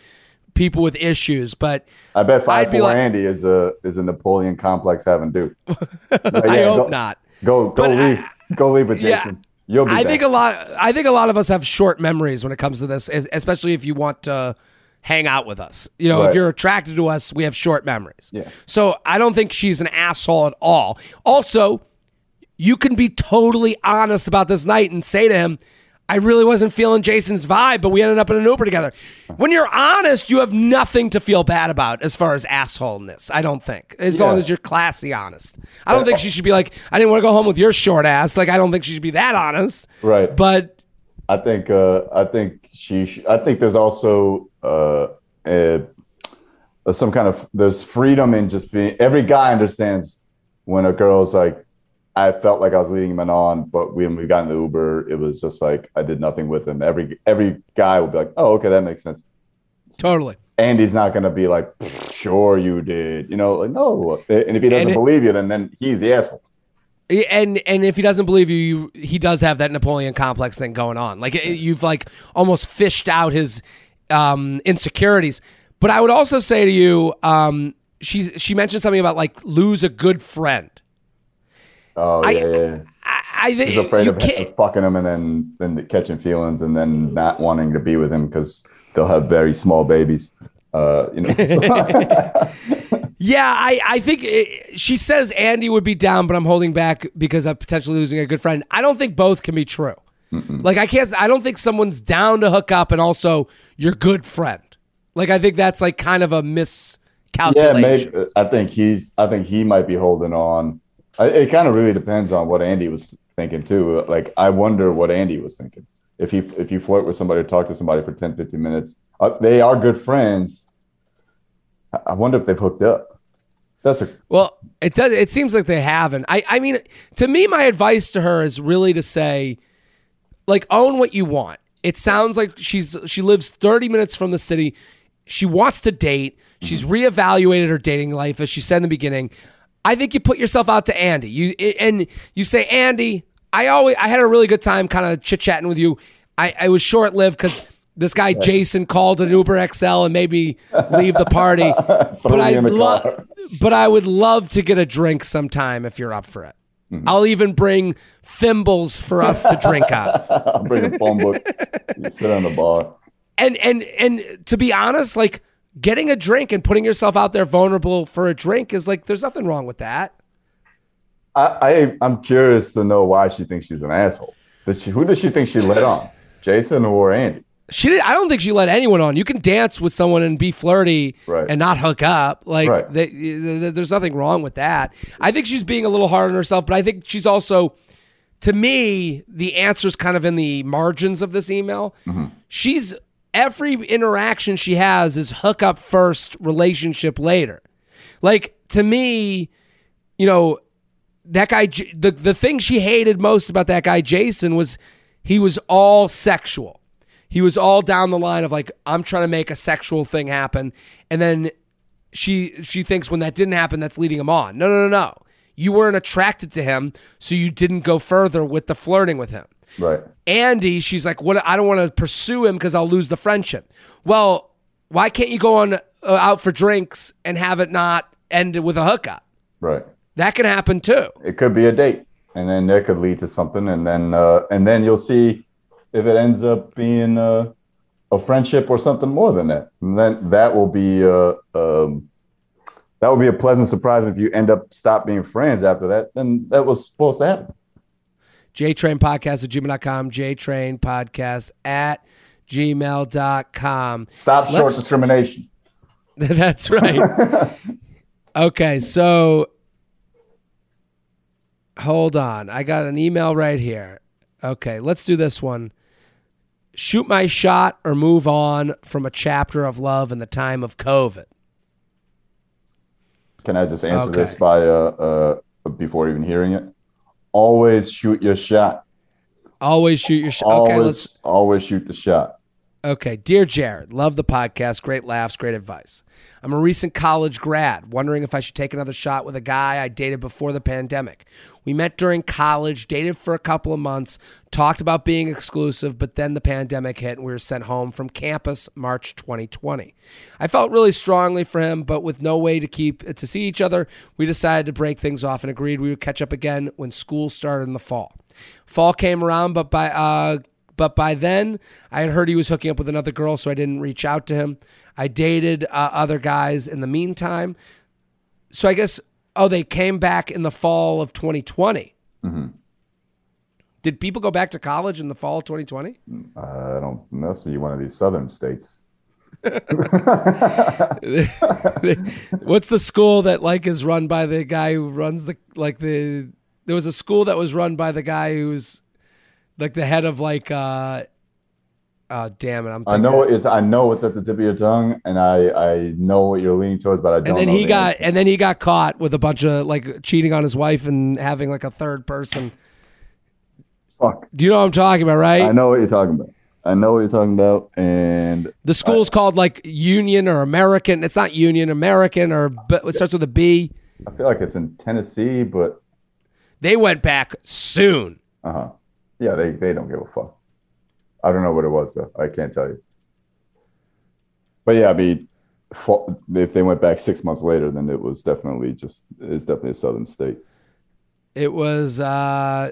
people with issues, but I bet five four like- Andy is a is a Napoleon complex having dude. But I hope go- not. Go go But I- leave go leave with Yeah. Jason. You'll be I back. think a lot. I think a lot of us have short memories when it comes to this, especially if you want to hang out with us. You know, if you're attracted to us, we have short memories. Yeah. So I don't think she's an asshole at all. Also, you can be totally honest about this night and say to him, I really wasn't feeling Jason's vibe, but we ended up in an Uber together. When you're honest, you have nothing to feel bad about as far as assholeness. I don't think. As long as you're classy honest. I don't think she should be like, I didn't want to go home with your short ass. Like, I don't think she should be that honest. Right. But I think uh, I think she. Sh- I think there's also uh, a, a- some kind of there's freedom in just being. Every guy understands when a girl's like, I felt like I was leading him on, but when we got in the Uber, it was just like I did nothing with him. Every every guy will be like, oh, okay, that makes sense. totally. And he's not going to be like, sure you did, you know, like no. And if he doesn't it- believe you, then then he's the asshole. And and if he doesn't believe you, you he does have that Napoleon complex thing going on. Like it- you've like almost fished out his um, insecurities. But I would also say to you, um, she's she mentioned something about like lose a good friend. Oh I- yeah, yeah. yeah. I, I think He's afraid of, fucking him and then then catching feelings and then not wanting to be with him because they'll have very small babies. Uh, you know, Yeah, I, I think it, she says Andy would be down, but I'm holding back because of potentially losing a good friend. I don't think both can be true. Like I can't. I don't think someone's down to hook up and also your good friend. Like I think that's like kind of a yeah, miscalculation. maybe. I think he's. I think he might be holding on. I- It kind of really depends on what Andy was thinking too. Like, I wonder what Andy was thinking. If he if you flirt with somebody or talk to somebody for 10, 15 minutes, uh, they are good friends. I- I wonder if they've hooked up. That's a Well, it does. It seems like they haven't. I, I mean, to me, my advice to her is really to say, like, own what you want. It sounds like she's she lives 30 minutes from the city. She wants to date. She's reevaluated her dating life, as she said in the beginning. I think you put yourself out to Andy. You and you say, Andy, I always I had a really good time, kind of chit chatting with you. I, I was short lived because. This guy Jason called an Uber XL and made me leave the party. but I love but I would love to get a drink sometime if you're up for it. Mm-hmm. I'll even bring thimbles for us to drink out. I'll bring a phone book. Sit on the bar. And and and to be honest, like getting a drink and putting yourself out there vulnerable for a drink is like there's nothing wrong with that. I, I I'm curious to know why she thinks she's an asshole. Does she, who does she think she let on? Jason or Andy? She did. I don't think she let anyone on. You can dance with someone and be flirty Right. and not hook up. Like Right. they, th- there's nothing wrong with that. I think she's being a little hard on herself, but I think she's also, to me, the answer's kind of in the margins of this email. Mm-hmm. She's every interaction she has is hookup first, relationship later. Like to me, you know, that guy the the thing she hated most about that guy Jason was he was all sexual. He was all down the line of like I'm trying to make a sexual thing happen and then she she thinks when that didn't happen that's leading him on. No, no, no, no. You weren't attracted to him, so you didn't go further with the flirting with him. Right. Andy, she's like, "What? I don't want to pursue him because I'll lose the friendship." Well, why can't you go on uh, out for drinks and have it not end with a hookup? Right. That can happen too. It could be a date, and then that could lead to something, and then uh, and then you'll see if it ends up being uh, a friendship or something more than that. And then that will be uh, um, that will be a pleasant surprise if you end up stop being friends after that. Then that was supposed to happen. JTrain Podcast at gmail.com, JTrain Podcast at gmail.com. Stop short Let's- discrimination. That's right. okay, so hold on. I got an email right here. Okay, let's do this one. Shoot my shot or move on from a chapter of love in the time of COVID. Can I just answer Okay. this by uh, uh, before even hearing it? Always shoot your shot. Always shoot your shot. Always, Okay, let's always shoot the shot. Okay, dear Jared, love the podcast, great laughs, great advice. I'm a recent college grad, wondering if I should take another shot with a guy I dated before the pandemic. We met during college, dated for a couple of months, talked about being exclusive, but then the pandemic hit and we were sent home from campus March 2020. I felt really strongly for him, but with no way to keep to see each other, we decided to break things off and agreed we would catch up again when school started in the fall. Fall came around, but by uh but by then, I had heard he was hooking up with another girl, so I didn't reach out to him. I dated uh, other guys in the meantime. So I guess, oh, they came back in the fall of 2020. Mm-hmm. Did people go back to college in the fall of 2020? Mm, uh, I don't know. must be one of these southern states. What's the school that like is run by the guy who runs the like the there was a school that was run by the guy who's like the head of like uh oh damn it I'm I know it's I know it's at the tip of your tongue, and I I know what you're leaning towards, but I don't. and then he the got answer. and then he got caught with a bunch of like cheating on his wife and having like a third person. fuck. Do you know what I'm talking about, right? I know what you're talking about. I know what you're talking about, and The school's called like Union or American. It's not Union, American, or but it starts with a B. I feel like it's in Tennessee, but They went back soon. uh huh. Yeah, they they don't give a fuck. I don't know what it was though. I can't tell you. But yeah, I mean, if they went back six months later, then it was definitely just it's definitely a southern state. It was uh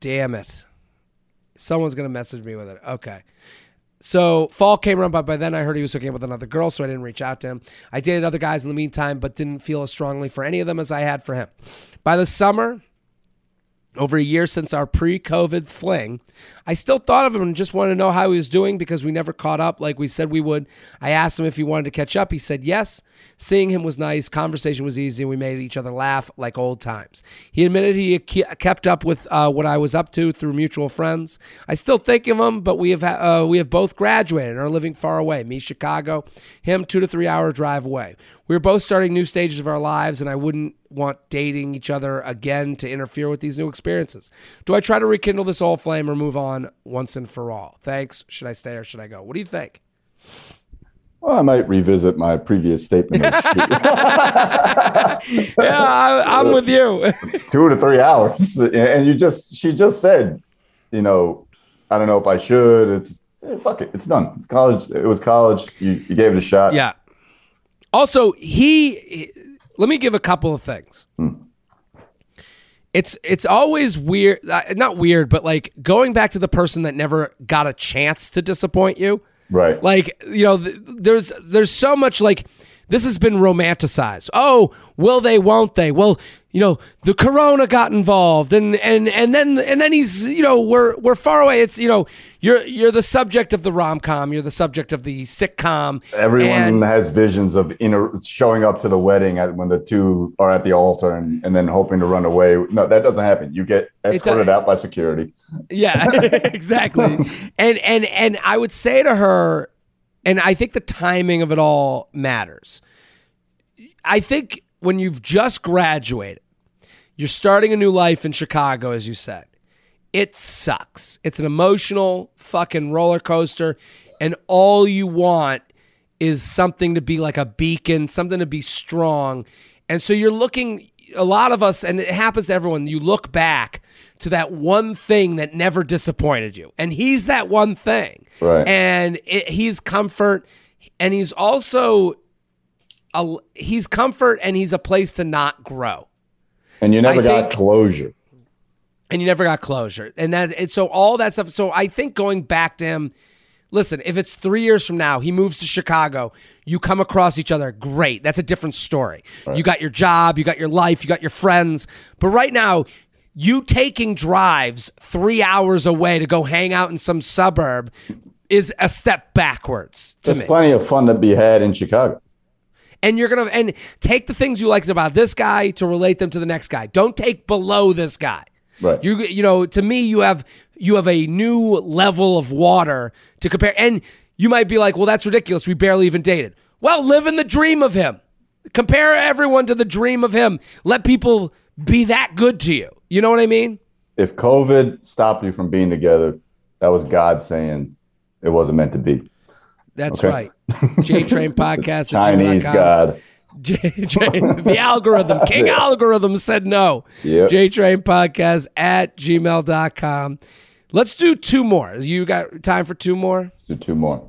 damn it. Someone's gonna message me with it. Okay. So fall came around, but by then I heard he was hooking up with another girl, so I didn't reach out to him. I dated other guys in the meantime, but didn't feel as strongly for any of them as I had for him. By the summer, over a year since our pre-COVID fling, I still thought of him and just wanted to know how he was doing because we never caught up like we said we would. I asked him if he wanted to catch up. He said yes. Seeing him was nice. Conversation was easy, we made each other laugh like old times. He admitted he kept up with uh, what I was up to through mutual friends. I still think of him, but we have ha- uh, we have both graduated and are living far away. Me, Chicago. Him, two to three hour drive away. We are both starting new stages of our lives, and I wouldn't want dating each other again to interfere with these new experiences. Do I try to rekindle this old flame or move on once and for all? Thanks. Should I stay or should I go? What do you think? Well, I might revisit my previous statement. Yeah, I, I'm with you. two to three hours, and you just she just said, you know, I don't know if I should. It's eh, fuck it, it's done. It's college. It was college. You, you gave it a shot. Yeah. Also, he let me give a couple of things. It's it's always weird, uh, not weird, but like going back to the person that never got a chance to disappoint you. Right. Like you know, th- there's there's so much like this has been romanticized. Oh, will they? Won't they? Well, you know, the corona got involved, and and and then and then he's you know we're we're far away. It's you know you're you're the subject of the rom com. You're the subject of the sitcom. Everyone and- has visions of inner showing up to the wedding at, when the two are at the altar and, and then hoping to run away. No, that doesn't happen. You get escorted out by security. Yeah, exactly. and and and I would say to her, and I think the timing of it all matters. I think when you've just graduated, you're starting a new life in Chicago, as you said. It sucks. It's an emotional fucking roller coaster, and all you want is something to be like a beacon, something to be strong. And so you're looking, a lot of us, and it happens to everyone, you look back to that one thing that never disappointed you. And he's that one thing. Right. And it, he's comfort, and he's also, a, he's comfort, and he's a place to not grow And you never I got think- closure. and you never got closure. And that and so all that stuff. So I think going back to him, listen, if it's three years from now, he moves to Chicago, you come across each other, great. That's a different story. You got your job, you got your life, you got your friends. But right now, you taking drives three hours away to go hang out in some suburb is a step backwards to There's me. plenty of fun to be had in Chicago. and you're gonna and take the things you liked about this guy to relate them to the next guy. Don't take below this guy. Right. You you know, to me, you have you have a new level of water to compare, and you might be like, well, that's ridiculous. We barely even dated. Well, live in the dream of him. Compare everyone to the dream of him. Let people be that good to you. You know what I mean? If COVID stopped you from being together, that was God saying it wasn't meant to be. That's Okay. right. J Train Podcast. Chinese God. J, J, the algorithm, King algorithm said no. Yep. Train Podcast at gmail.com. Let's do two more. You got time for two more? Let's do two more.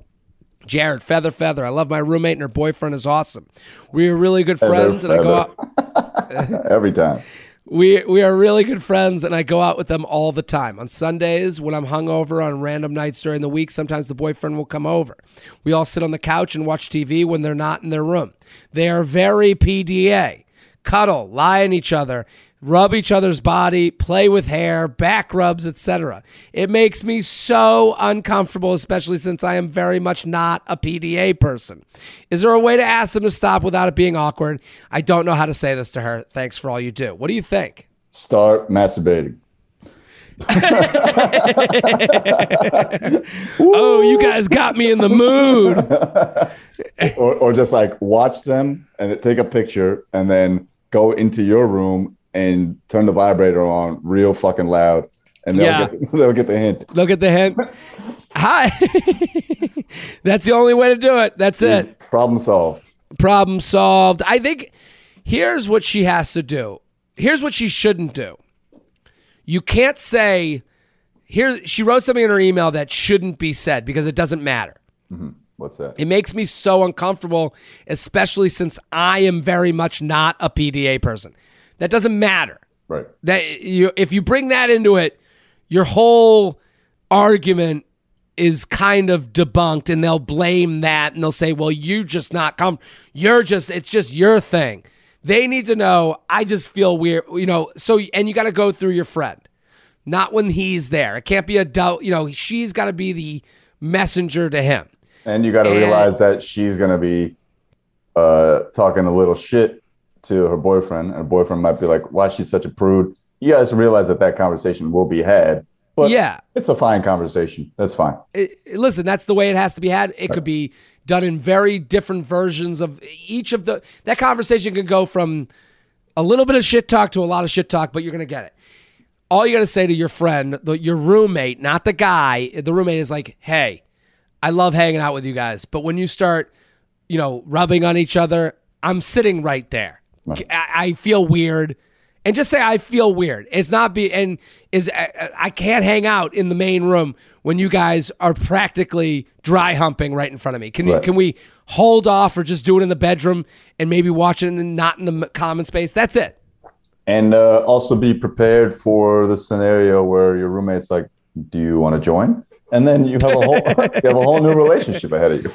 Jared, Feather Feather. I love my roommate and her boyfriend is awesome. We are really good Feather, friends, and I go feather. out. Every time. We we are really good friends, and I go out with them all the time. On Sundays, when I'm hungover on random nights during the week, sometimes the boyfriend will come over. We all sit on the couch and watch TV when they're not in their room. They are very PDA. Cuddle, lie on each other, rub each other's body, play with hair, back rubs, etc. It makes me so uncomfortable, especially since I am very much not a PDA person. Is there a way to ask them to stop without it being awkward? I don't know how to say this to her. Thanks for all you do. What do you think? Start masturbating. Oh, you guys got me in the mood. or, or just like watch them and take a picture and then go into your room and turn the vibrator on real fucking loud and they'll, Yeah. get, they'll get the hint. Look at the hint. Hi. That's the only way to do it. That's it. Problem solved. Problem solved. I think here's what she has to do. Here's what she shouldn't do. You can't say here she wrote something in her email that shouldn't be said because it doesn't matter. Mm-hmm. What's that? It makes me so uncomfortable, especially since I am very much not a PDA person. That doesn't matter. right. That you, if you bring that into it, your whole argument is kind of debunked, and they'll blame that, and they'll say, "Well, you just not come. You're just. It's just your thing." They need to know. I just feel weird, you know. So, and you got to go through your friend, not when he's there. It can't be a doubt. You know, she's got to be the messenger to him. And you got to realize that she's going to be uh, talking a little shit to her boyfriend, and her boyfriend might be like, "Why she's such a prude?" You guys realize that that conversation will be had, but Yeah. it's a fine conversation. That's fine. it- listen, that's the way it has to be had. It could be done in very different versions of each of the. That conversation could go from a little bit of shit talk to a lot of shit talk, but you're gonna get it. All you got to say to your friend, the, your roommate, not the guy, the roommate is like, "Hey, I love hanging out with you guys, but when you start, you know, rubbing on each other, I'm sitting right there. I, I feel weird." And just say I feel weird. It's not be and is I, I can't hang out in the main room when you guys are practically dry humping right in front of me. Can you Right. can we hold off or just do it in the bedroom and maybe watch it in the, not in the common space? That's it. And uh, also be prepared for the scenario where your roommate's like, "Do you want to join?" And then you have a whole you have a whole new relationship ahead of you.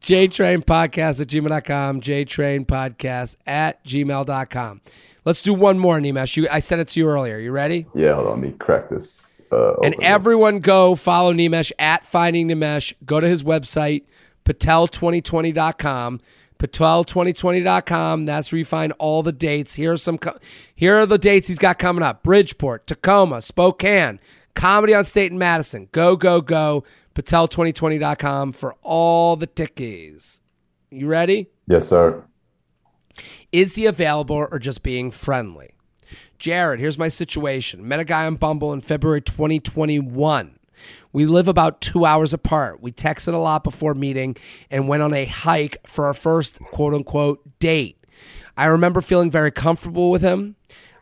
JTrain Podcast at gmail.com, JTrain Podcast at gmail.com. Let's do one more, Nimesh. You, I sent it to you earlier. You ready? Yeah, hold on, let me crack this. Uh, And everyone go follow Nimesh at Finding Nimesh. Go to his website, patel2020.com. Patel2020.com. That's where you find all the dates. Here are some. Here are the dates he's got coming up: Bridgeport, Tacoma, Spokane, Comedy on State and Madison. Go go go! Patel2020.com for all the tickies. You ready? yes, sir. Is he available or just being friendly? Jared, here's my situation. Met a guy on Bumble in February 2021. We live about two hours apart. We texted a lot before meeting and went on a hike for our first quote unquote date. I remember feeling very comfortable with him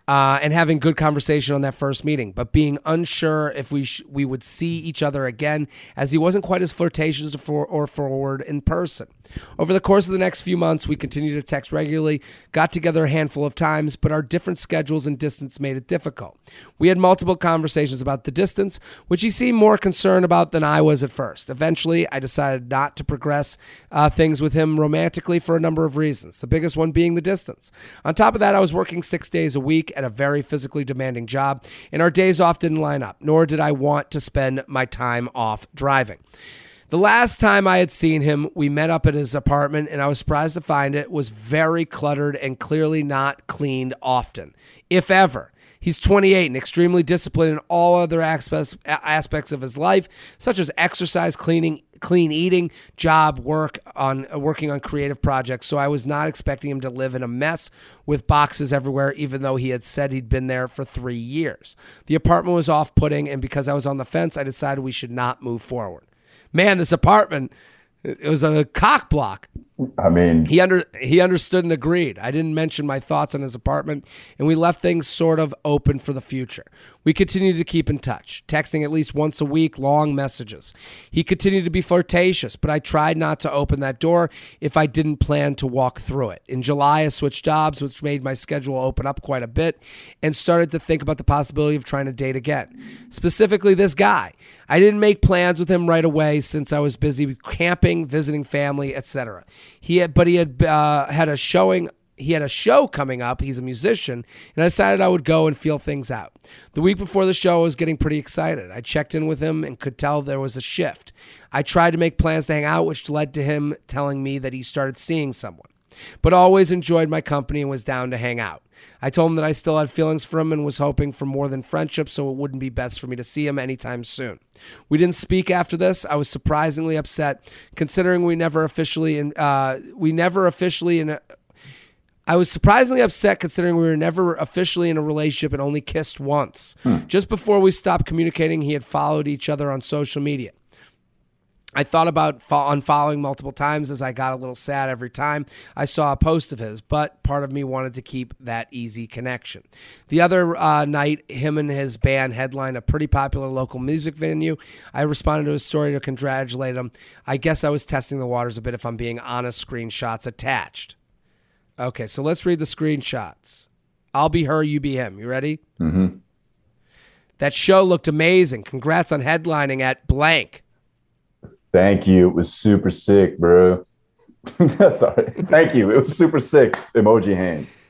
uh, and having good conversation on that first meeting, but being unsure if we sh- we would see each other again, as he wasn't quite as flirtatious for- or forward in person. Over the course of the next few months, we continued to text regularly, got together a handful of times, but our different schedules and distance made it difficult. We had multiple conversations about the distance, which he seemed more concerned about than I was at first. Eventually, I decided not to progress uh, things with him romantically for a number of reasons, the biggest one being the distance. On top of that, I was working six days a week at a very physically demanding job, and our days off didn't line up, nor did I want to spend my time off driving. The last time I had seen him, we met up at his apartment, and I was surprised to find it was very cluttered and clearly not cleaned often, if ever. He's 28 and extremely disciplined in all other aspects aspects of his life, such as exercise, cleaning, clean eating, job, work on working on creative projects. So I was not expecting him to live in a mess with boxes everywhere, even though he had said he'd been there for three years. The apartment was off-putting, and because I was on the fence, I decided we should not move forward man, this apartment it was a cock block. I mean, He under he understood and agreed. I didn't mention my thoughts on his apartment, and we left things sort of open for the future. We continued to keep in touch, texting at least once a week, long messages. He continued to be flirtatious, but I tried not to open that door if I didn't plan to walk through it. In July, I switched jobs, which made my schedule open up quite a bit, and started to think about the possibility of trying to date again. Specifically, this guy. I didn't make plans with him right away since I was busy camping, visiting family, etc. He had, but he had uh, had a showing. He had a show coming up. He's a musician, and I decided I would go and feel things out. The week before the show, I was getting pretty excited. I checked in with him and could tell there was a shift. I tried to make plans to hang out, which led to him telling me that he started seeing someone but always enjoyed my company and was down to hang out. I told him that I still had feelings for him and was hoping for more than friendship, so it wouldn't be best for me to see him anytime soon. We didn't speak after this. I was surprisingly upset, considering we never officially, uh, we never officially, in, I was surprisingly upset considering we were never officially in a relationship and only kissed once. Just before we stopped communicating, he had followed each other on social media. I thought about fo- unfollowing multiple times as I got a little sad every time I saw a post of his, but part of me wanted to keep that easy connection. The other uh, night, him and his band headlined a pretty popular local music venue. I responded to his story to congratulate him. I guess I was testing the waters a bit if I'm being honest, screenshots attached. Okay, so let's read the screenshots. I'll be her, you be him. You ready? Mm-hmm. That show looked amazing. Congrats on headlining at blank. Thank you. It was super sick, bro. Sorry. Thank you. It was super sick. Emoji hands.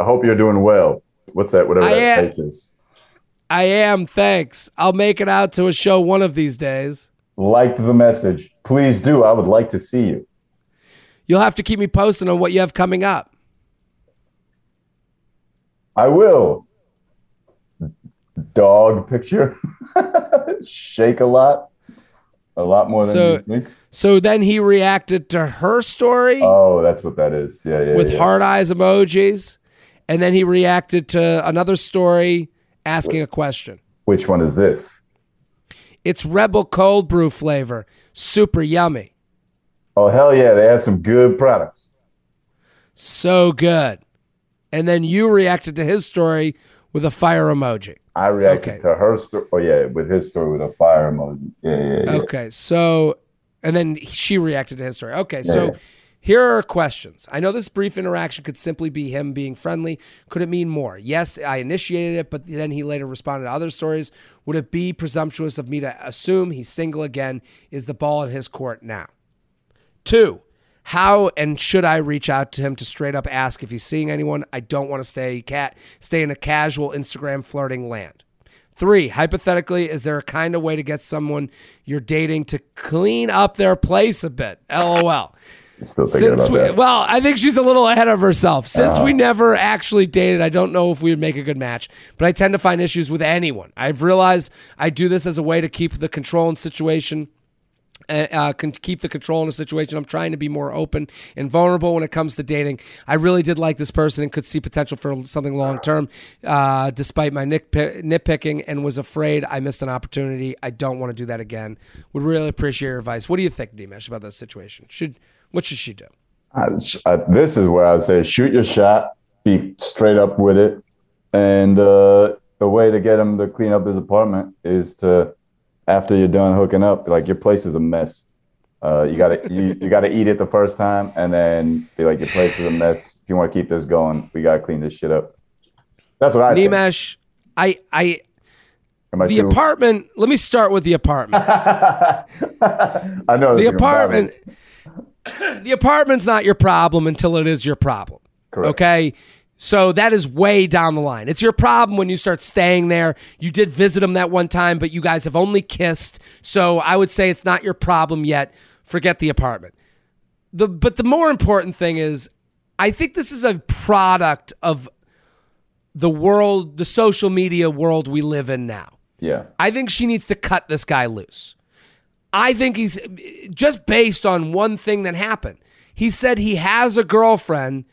I hope you're doing well. What's that? Whatever I that am- face is. I am, thanks. I'll make it out to a show one of these days. Liked the message. Please do. I would like to see you. You'll have to keep me posted on what you have coming up. I will. Dog picture. Shake a lot. A lot more than So- you think. So then he reacted to her story Oh, that's what that is. Yeah, yeah. with yeah. heart eyes emojis. And then he reacted to another story asking a question. Which one is this? It's Rebel Cold Brew flavor. Super yummy. Oh hell yeah, they have some good products. So good. And then you reacted to his story with a fire emoji. I reacted Okay. to her story. Oh yeah, with his story with a fire emoji. Yeah, yeah, yeah. Okay, so and then she reacted to his story. Okay, so Yeah. here are questions. I know this brief interaction could simply be him being friendly. Could it mean more? Yes, I initiated it, but then he later responded to other stories. Would it be presumptuous of me to assume he's single again? Is the ball in his court now? Two, how and should I reach out to him to straight up ask if he's seeing anyone? I don't want to stay cat stay in a casual Instagram flirting land. Three, hypothetically, is there a kind of way to get someone you're dating to clean up their place a bit? LOL. Still thinking Since about we, that. well, I think she's a little ahead of herself. Since we ah. never actually dated, I don't know if we would make a good match. But I tend to find issues with anyone. I've realized I do this as a way to keep the control in situation uh, uh, can keep the control in a situation. I'm trying to be more open and vulnerable when it comes to dating. I really did like this person and could see potential for something long term, uh, despite my nitpick, nitpicking, and was afraid I missed an opportunity. I don't want to do that again. Would really appreciate your advice. What do you think, Nimesh, about this situation? Should what should she do? I, sh- I, this is where I'd say shoot your shot, be straight up with it, and uh, the way to get him to clean up his apartment is to after you're done hooking up, like your place is a mess. Uh, you gotta you, you gotta eat it the first time, and then be like your place is a mess. If you want to keep this going, we gotta clean this shit up. That's what I think. Nimesh, I I the too- apartment. Let me start with the apartment. I know the this is gonna bother apartment. the apartment's not your problem until it is your problem. Correct. Okay. So that is way down the line. It's your problem when you start staying there. You did visit him that one time, but you guys have only kissed. So I would say it's not your problem yet. Forget the apartment. The but the more important thing is I think this is a product of the world, the social media world we live in now. Yeah. I think she needs to cut this guy loose. I think he's just based on one thing that happened. He said he has a girlfriend,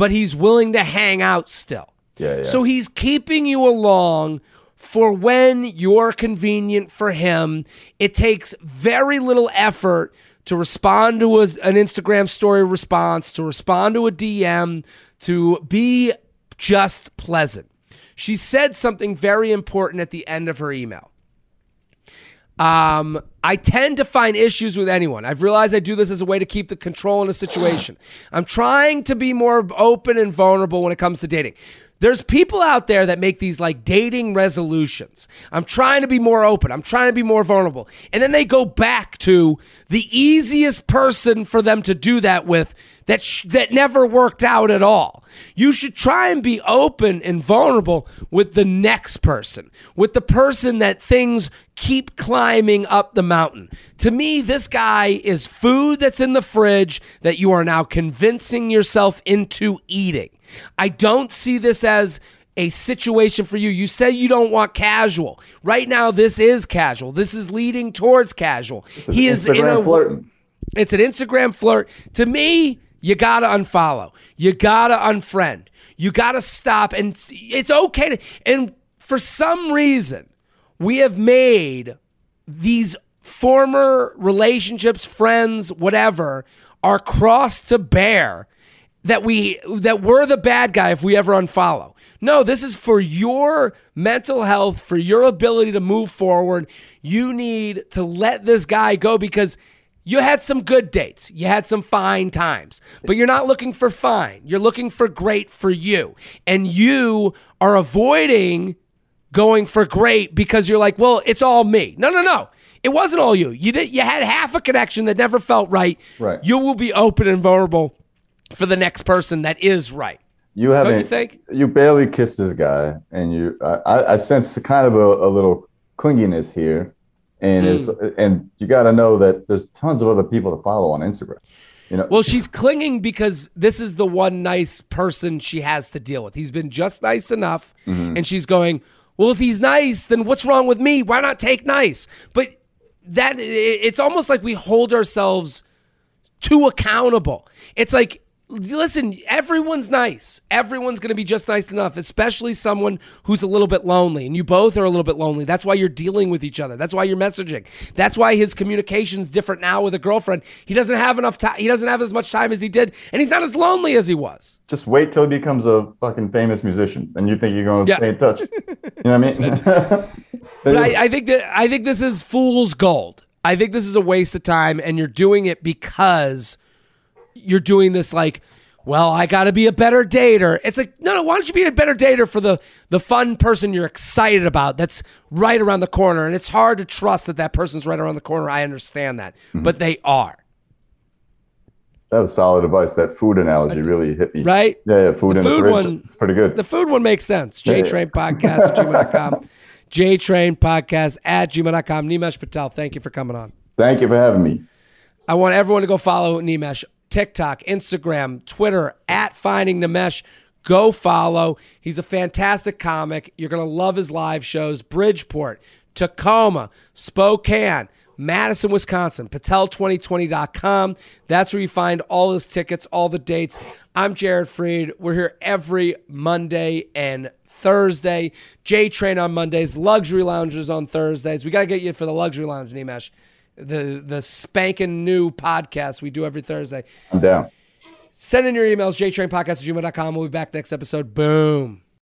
but he's willing to hang out still. Yeah, yeah. So he's keeping you along for when you're convenient for him. It takes very little effort to respond to a, an Instagram story response, to respond to a DM, to be just pleasant. She said something very important at the end of her email. Um, I tend to find issues with anyone. I've realized I do this as a way to keep the control in a situation. I'm trying to be more open and vulnerable when it comes to dating. There's people out there that make these like dating resolutions. I'm trying to be more open. I'm trying to be more vulnerable. And then they go back to the easiest person for them to do that with that sh- that never worked out at all. You should try and be open and vulnerable with the next person, with the person that things keep climbing up the mountain. To me, this guy is food that's in the fridge that you are now convincing yourself into eating. I don't see this as a situation for you. You say you don't want casual. Right now, this is casual. This is leading towards casual. He is in a flirting. it's an Instagram flirt. To me, You got to unfollow. You got to unfriend. You got to stop. And it's okay to, and for some reason, we have made these former relationships, friends, whatever, our cross to bear that we that we're the bad guy if we ever unfollow. No, this is for your mental health, for your ability to move forward. You need to let this guy go because you had some good dates. You had some fine times, but you're not looking for fine. You're looking for great for you. And you are avoiding going for great because you're like, well, it's all me. No, no, no. It wasn't all you. You did you had half a connection that never felt right. Right. You will be open and vulnerable for the next person that is right. You haven't. you think? You barely kissed this guy, and you. I, I sense kind of a, a little clinginess here, and Hmm. it's and you got to know that there's tons of other people to follow on Instagram. You know, Well, she's clinging because this is the one nice person she has to deal with. He's been just nice enough, and she's going, "Well, if he's nice, then what's wrong with me? Why not take nice?" But that it's almost like we hold ourselves too accountable. It's like, listen, everyone's nice. Everyone's going to be just nice enough, especially someone who's a little bit lonely. And you both are a little bit lonely. That's why you're dealing with each other. That's why you're messaging. That's why his communication's different now with a girlfriend. He doesn't have enough time. He doesn't have as much time as he did, and he's not as lonely as he was. just wait till he becomes a fucking famous musician, and you think you're going to Yeah. stay in touch. You know what I mean? But I, I think that I think this is fool's gold. I think this is a waste of time, and you're doing it because you're doing this like, well, I got to be a better dater. It's like, no, no. Why don't you be a better dater for the the fun person you're excited about? That's right around the corner, and it's hard to trust that that person's right around the corner. I understand that, mm-hmm. but they are that was solid advice. That food analogy really hit me. right. Yeah, yeah. Food The food fridge. one- It's pretty good. The food one makes sense. Yeah, yeah. JTrain Podcast at gmail.com. JTrain Podcast at gmail.com. Nimesh Patel, thank you for coming on. Thank you for having me. I want everyone to go follow Nimesh. TikTok, Instagram, Twitter, at Finding Nimesh. Go follow. He's a fantastic comic. You're going to love his live shows. Bridgeport, Tacoma, Spokane, Madison, Wisconsin, Patel2020.com. That's where you find all his tickets, all the dates. I'm Jared Freid. We're here every Monday and Thursday. J Train on Mondays, Luxury Loungers on Thursdays. We got to get you for the Luxury Lounge, Nimesh. The, the spanking new podcast we do every Thursday. I'm down. Send in your emails, jtrainpodcast at gmail.com. We'll be back next episode. Boom.